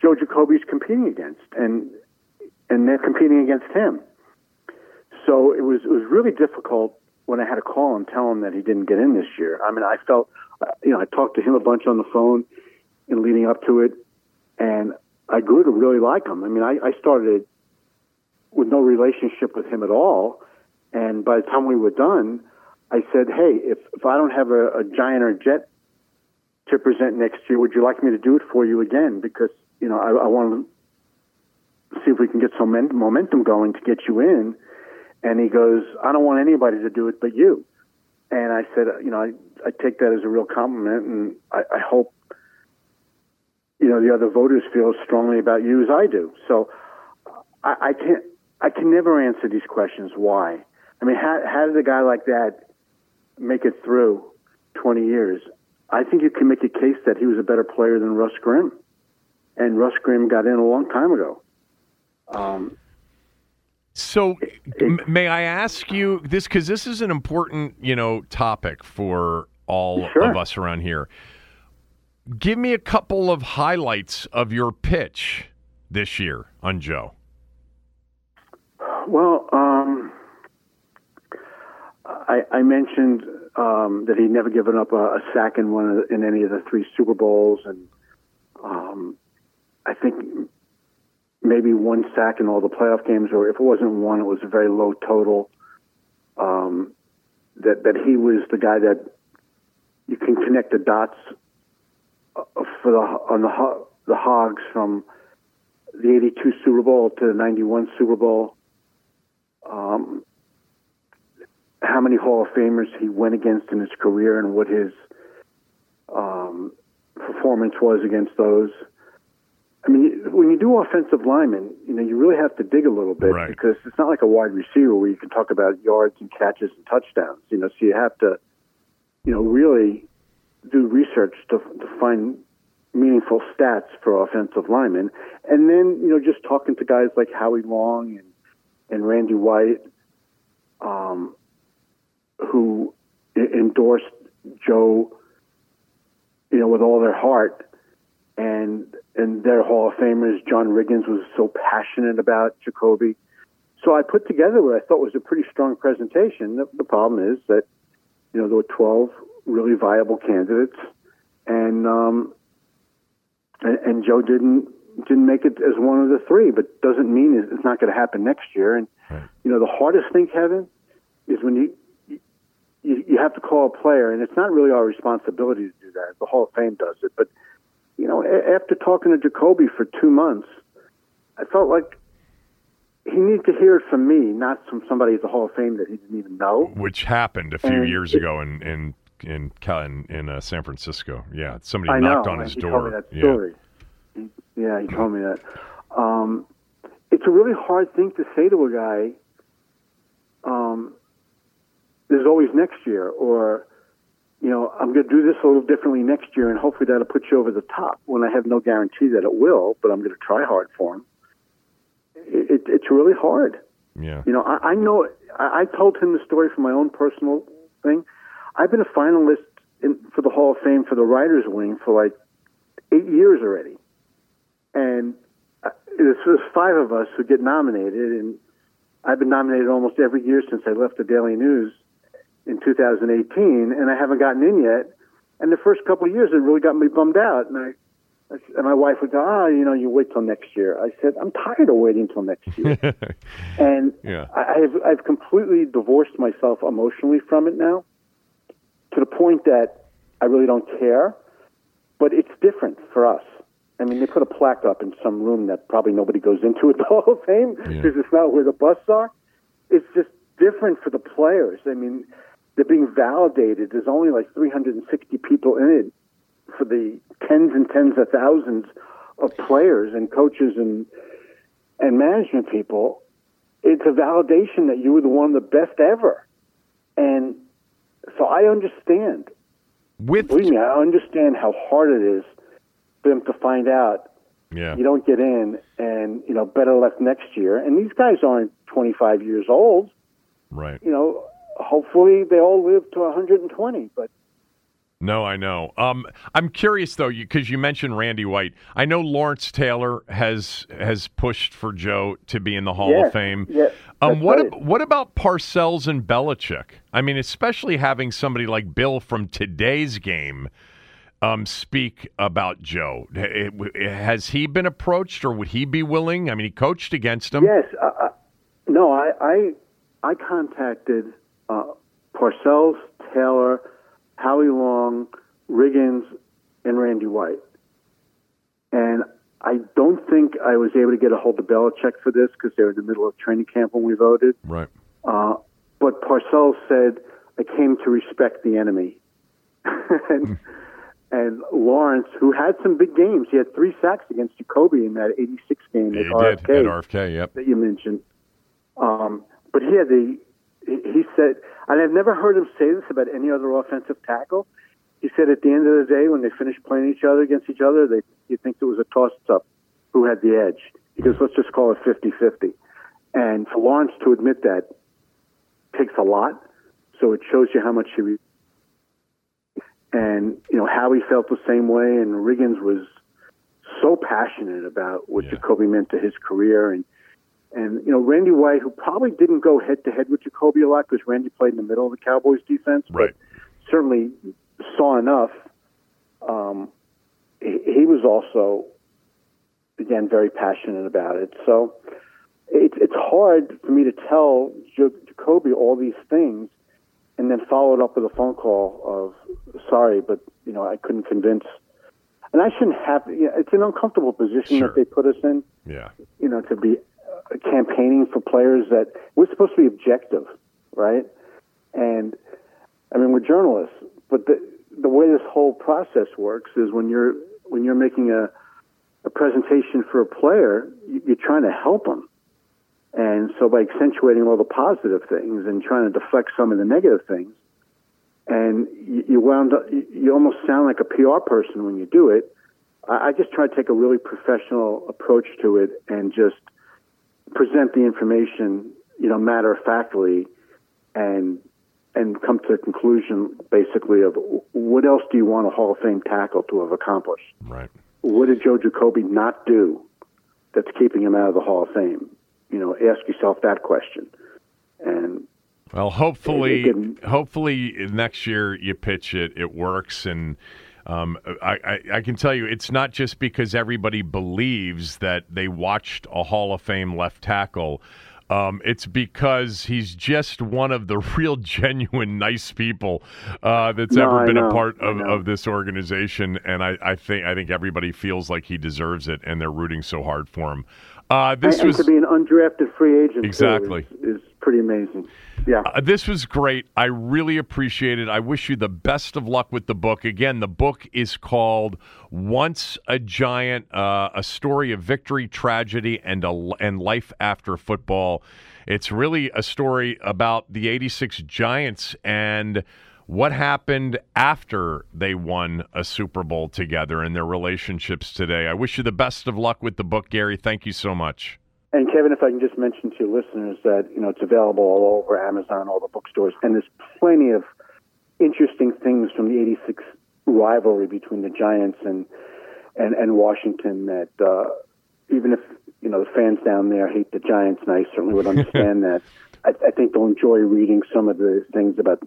Joe Jacoby's competing against, and and they're competing against him. So it was it was really difficult when I had to call and tell him that he didn't get in this year. I mean, I felt, uh, you know, I talked to him a bunch on the phone in leading up to it, and I grew to really like him. I mean, I, I started with no relationship with him at all, and by the time we were done, I said, "Hey, if if I don't have a, a giant or jet to present next year, would you like me to do it for you again? Because you know, I, I want to see if we can get some men- momentum going to get you in." And he goes, I don't want anybody to do it but you. And I said, you know, I, I take that as a real compliment, and I, I hope, you know, the other voters feel as strongly about you as I do. So I, I can't, I can never answer these questions. Why? I mean, how, how did a guy like that make it through 20 years? I think you can make a case that he was a better player than Russ Grimm, and Russ Grimm got in a long time ago. Um, so, may I ask you this because this is an important, you know, topic for all Sure. of us around here. Give me a couple of highlights of your pitch this year on Joe. Well, um, I, I mentioned um, that he'd never given up a, a sack in one the, in any of the three Super Bowls, and um, I think maybe one sack in all the playoff games, or if it wasn't one, it was a very low total. Um, that that he was the guy that you can connect the dots uh, for the on the the Hogs from the '82 Super Bowl to the '91 Super Bowl. Um, how many Hall of Famers he went against in his career and what his um, performance was against those. I mean, when you do offensive linemen, you know, you really have to dig a little bit Right. because it's not like a wide receiver where you can talk about yards and catches and touchdowns. You know, so you have to, you know, really do research to, to find meaningful stats for offensive linemen. And then, you know, just talking to guys like Howie Long and, and Randy White, um, who endorsed Joe, you know, with all their heart. And and their Hall of Famers, John Riggins was so passionate about Jacoby. So I put together what I thought was a pretty strong presentation. The, the problem is that, you know, there were 12 really viable candidates, and um, and, and Joe didn't didn't make it as one of the three. But doesn't mean it's not going to happen next year. And you know, the hardest thing, Kevin, is when you you, you have to call a player, and it's not really our responsibility to do that. The Hall of Fame does it. But, you know, a- after talking to Jacoby for two months, I felt like he needed to hear it from me, not from somebody at the Hall of Fame that he didn't even know. Which happened a few And years it- ago in in in in, in uh, San Francisco. Yeah, somebody I knocked know. on his he door. told me that Yeah. story. He- Yeah, he told me that. Um, it's a really hard thing to say to a guy. Um, there's always next year, or you know, I'm going to do this a little differently next year, and hopefully that'll put you over the top. When I have no guarantee that it will, but I'm going to try hard for him. It, it, it's really hard. Yeah. You know, I, I know. I, I told him the story from my own personal thing. I've been a finalist in, for the Hall of Fame for the writers' wing for like eight years already, and uh, there's there's five of us who get nominated, and I've been nominated almost every year since I left the Daily News in 2018, and I haven't gotten in yet. And the first couple of years, it really got me bummed out, and I. And my wife would go, ah, you know, you wait till next year. I said, I'm tired of waiting till next year. and Yeah. I- I've I've completely divorced myself emotionally from it now, to the point that I really don't care. But it's different for us. I mean, they put a plaque up in some room that probably nobody goes into at the Hall of Fame because it's not where the busts are. It's just different for the players. I mean, they're being validated. There's only like 360 people in it for the tens and tens of thousands of players and coaches and and management people. It's a validation that you were the one of the best ever, and so I understand. With Believe me, I understand how hard it is for them to find out Yeah. you don't get in, and you know better luck next year. And these guys aren't 25 years old. Right. You know, hopefully they all live to 120. But No, I know. Um, I'm curious though, because you, mentioned Randy White. I know Lawrence Taylor has has pushed for Joe to be in the Hall Yeah, of Fame. yeah, um, what right. ab- what about Parcells and Belichick? I mean, especially having somebody like Bill from today's game um, speak about Joe. H- it- Has he been approached, or would he be willing? I mean, he coached against him. yes, uh, uh, no, I I, I contacted uh, Parcells, Taylor, Howie Long, Riggins, and Randy White, and I don't think I was able to get a hold of Belichick for this because they were in the middle of training camp when we voted. Right. Uh, but Parcells said, "I came to respect the enemy," and, and Lawrence, who had some big games, he had three sacks against Jacoby in that '86 game He at did RFK at RFK. Yep. that you mentioned. Um, but he had the he said, and I've never heard him say this about any other offensive tackle. He said at the end of the day, when they finished playing each other against each other, they you think it was a toss up who had the edge. He goes, let's just call it 50-50. And for Lawrence to admit that takes a lot. So it shows you how much he. Re- and you know Howie felt the same way, and Riggins was so passionate about what Jacoby meant to his career, and and you know Randy White, who probably didn't go head to head with Jacoby a lot because Randy played in the middle of the Cowboys defense, right. but certainly saw enough. Um, he, he was also again very passionate about it. So it's it's hard for me to tell Jacoby all these things and then follow it up with a phone call of sorry, but you know I couldn't convince. And I shouldn't have. You know, it's an uncomfortable position that they put us in. Yeah. You know, to be campaigning for players that we're supposed to be objective, right? And I mean, we're journalists, but the the way this whole process works is when you're when you're making a a presentation for a player, you- you're trying to help them. And so by accentuating all the positive things and trying to deflect some of the negative things, and you, wound up, you, almost sound like a PR person when you do it. I just try to take a really professional approach to it and just present the information, you know, matter of factly, and and come to the conclusion basically of what else do you want a Hall of Fame tackle to have accomplished? Right. What did Joe Jacoby not do that's keeping him out of the Hall of Fame? You know, ask yourself that question. And Well, hopefully, it hopefully next year you pitch it, it works, and um, I, I, I can tell you it's not just because everybody believes that they watched a Hall of Fame left tackle. Um, it's because he's just one of the real genuine nice people uh, that's No, ever I been a part of, of this organization, and I, I think I think everybody feels like he deserves it, and they're rooting so hard for him. Uh, this and, and was to be an undrafted free agent too, Exactly. is, is pretty amazing. Yeah. Uh, this was great. I really appreciate it. I wish you the best of luck with the book. Again, the book is called "Once a Giant: uh, A Story of Victory, Tragedy, and a, and Life After Football." It's really a story about the '86 Giants and what happened after they won a Super Bowl together and their relationships today. I wish you the best of luck with the book, Gary. Thank you so much. And Kevin, if I can just mention to your listeners that you know it's available all over Amazon, all the bookstores, and there's plenty of interesting things from the '86 rivalry between the Giants and and, and Washington. That uh, even if you know the fans down there hate the Giants, and I certainly would understand that, I, I think they'll enjoy reading some of the things about.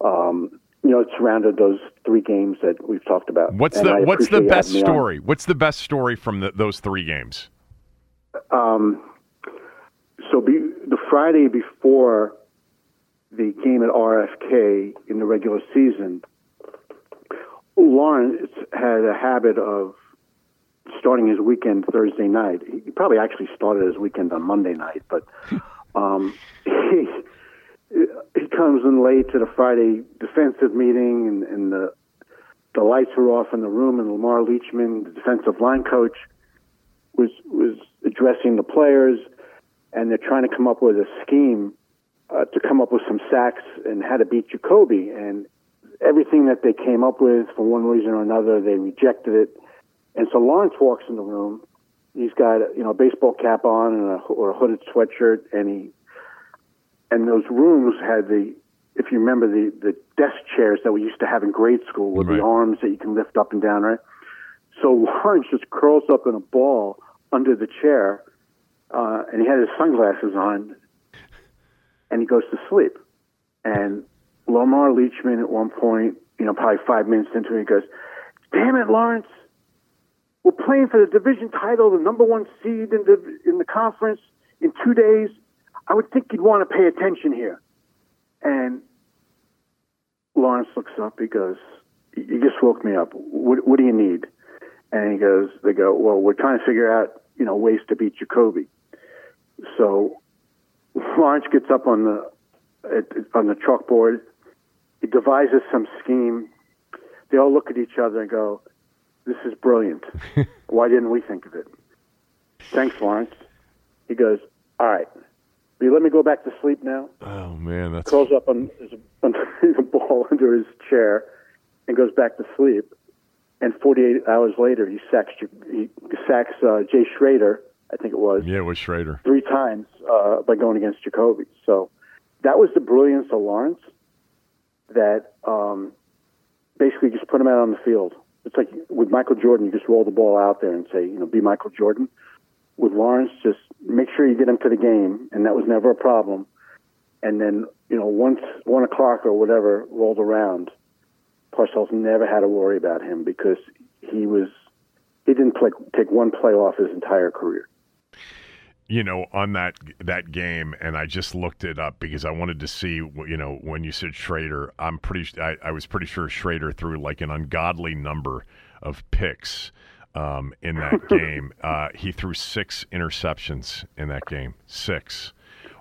Um, you know, it surrounded those three games that we've talked about. What's And the What's the best me on. story? What's the best story from the, those three games? Um, so be, the Friday before the game at RFK in the regular season, Lawrence had a habit of starting his weekend Thursday night. He probably actually started his weekend on Monday night, but um, he he comes in late to the Friday defensive meeting, and, and the the lights were off in the room, and Lamar Leachman, the defensive line coach, was was addressing the players, and they're trying to come up with a scheme uh, to come up with some sacks and how to beat Jacoby. And everything that they came up with, for one reason or another, they rejected it. And so Lawrence walks in the room. He's got you know a baseball cap on and a, or a hooded sweatshirt, and he and those rooms had the if you remember the the desk chairs that we used to have in grade school with Right. the arms that you can lift up and down, right? So Lawrence just curls up in a ball under the chair, uh, and he had his sunglasses on, and he goes to sleep. And Lamar Leachman at one point, you know, probably five minutes into it, he goes, "Damn it, Lawrence! We're playing for the division title, the number one seed in the in the conference in two days. I would think you'd want to pay attention here." And Lawrence looks up. He goes, "You just woke me up. What, what do you need?" And he goes, "They go, well, we're trying to figure out, you know, ways to beat Jacoby." So Lawrence gets up on the on the chalkboard. He devises some scheme. They all look at each other and go, "This is brilliant. Why didn't we think of it?" Thanks, Lawrence. He goes, "All right, you let me go back to sleep now?" Oh man, that's curls up on his, on the ball under his chair and goes back to sleep. And 48 hours later, he sacks he sacks uh, Jay Schroeder, I think it was, yeah, it was Schroeder. three times uh, by going against Jacoby. So that was the brilliance of Lawrence. That um, basically just put him out on the field. It's like with Michael Jordan, you just roll the ball out there and say, you know, be Michael Jordan. With Lawrence, just make sure you get him to the game, and that was never a problem. And then, you know, once one o'clock or whatever rolled around, Parcells never had to worry about him because he was he didn't play, take one play off his entire career. you know, on that that game, and I just looked it up because I wanted to see, you know, when you said Schroeder, I'm pretty, I, I was pretty sure Schroeder threw like an ungodly number of picks um, in that game. Uh, he threw six interceptions in that game. Six.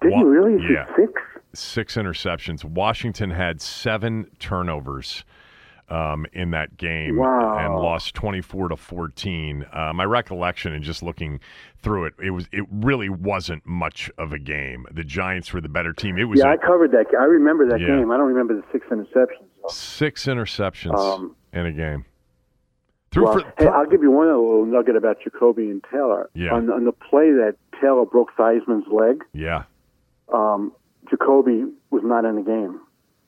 Did Wa- he really? He Yeah. Six? Six interceptions. Washington had seven turnovers um, in that game Wow. and lost 24 to 14. Uh, my recollection and just looking through it, it was it really wasn't much of a game. The Giants were the better team. It was Yeah, a- I covered that. I remember that Yeah. game. I don't remember the six interceptions. six interceptions Um, in a game. Threw Well, for, hey, I'll give you one little nugget about Jacoby and Taylor. Yeah. On, on the play that Taylor broke Theismann's leg, yeah, um, Jacoby was not in the game.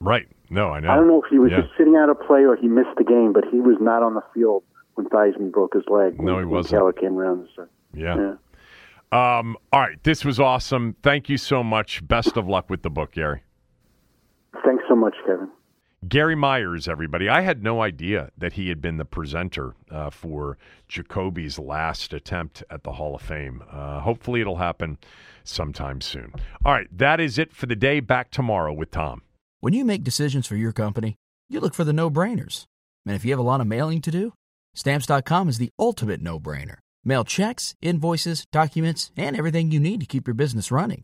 right. No, I know. I don't know if he was Yeah. just sitting out a play or he missed the game, but he was not on the field when Theismann broke his leg. No, when, he wasn't. Taylor came around. So, Yeah. yeah. Um, all right, this was awesome. Thank you so much. Best of luck with the book, Gary. Thanks so much, Kevin. Gary Myers, everybody. I had no idea that he had been the presenter uh, for Jacoby's last attempt at the Hall of Fame. Uh, hopefully, it'll happen sometime soon. All right, that is it for the day. Back tomorrow with Tom. When you make decisions for your company, you look for the no brainers. And if you have a lot of mailing to do, stamps.com is the ultimate no brainer. Mail checks, invoices, documents, and everything you need to keep your business running.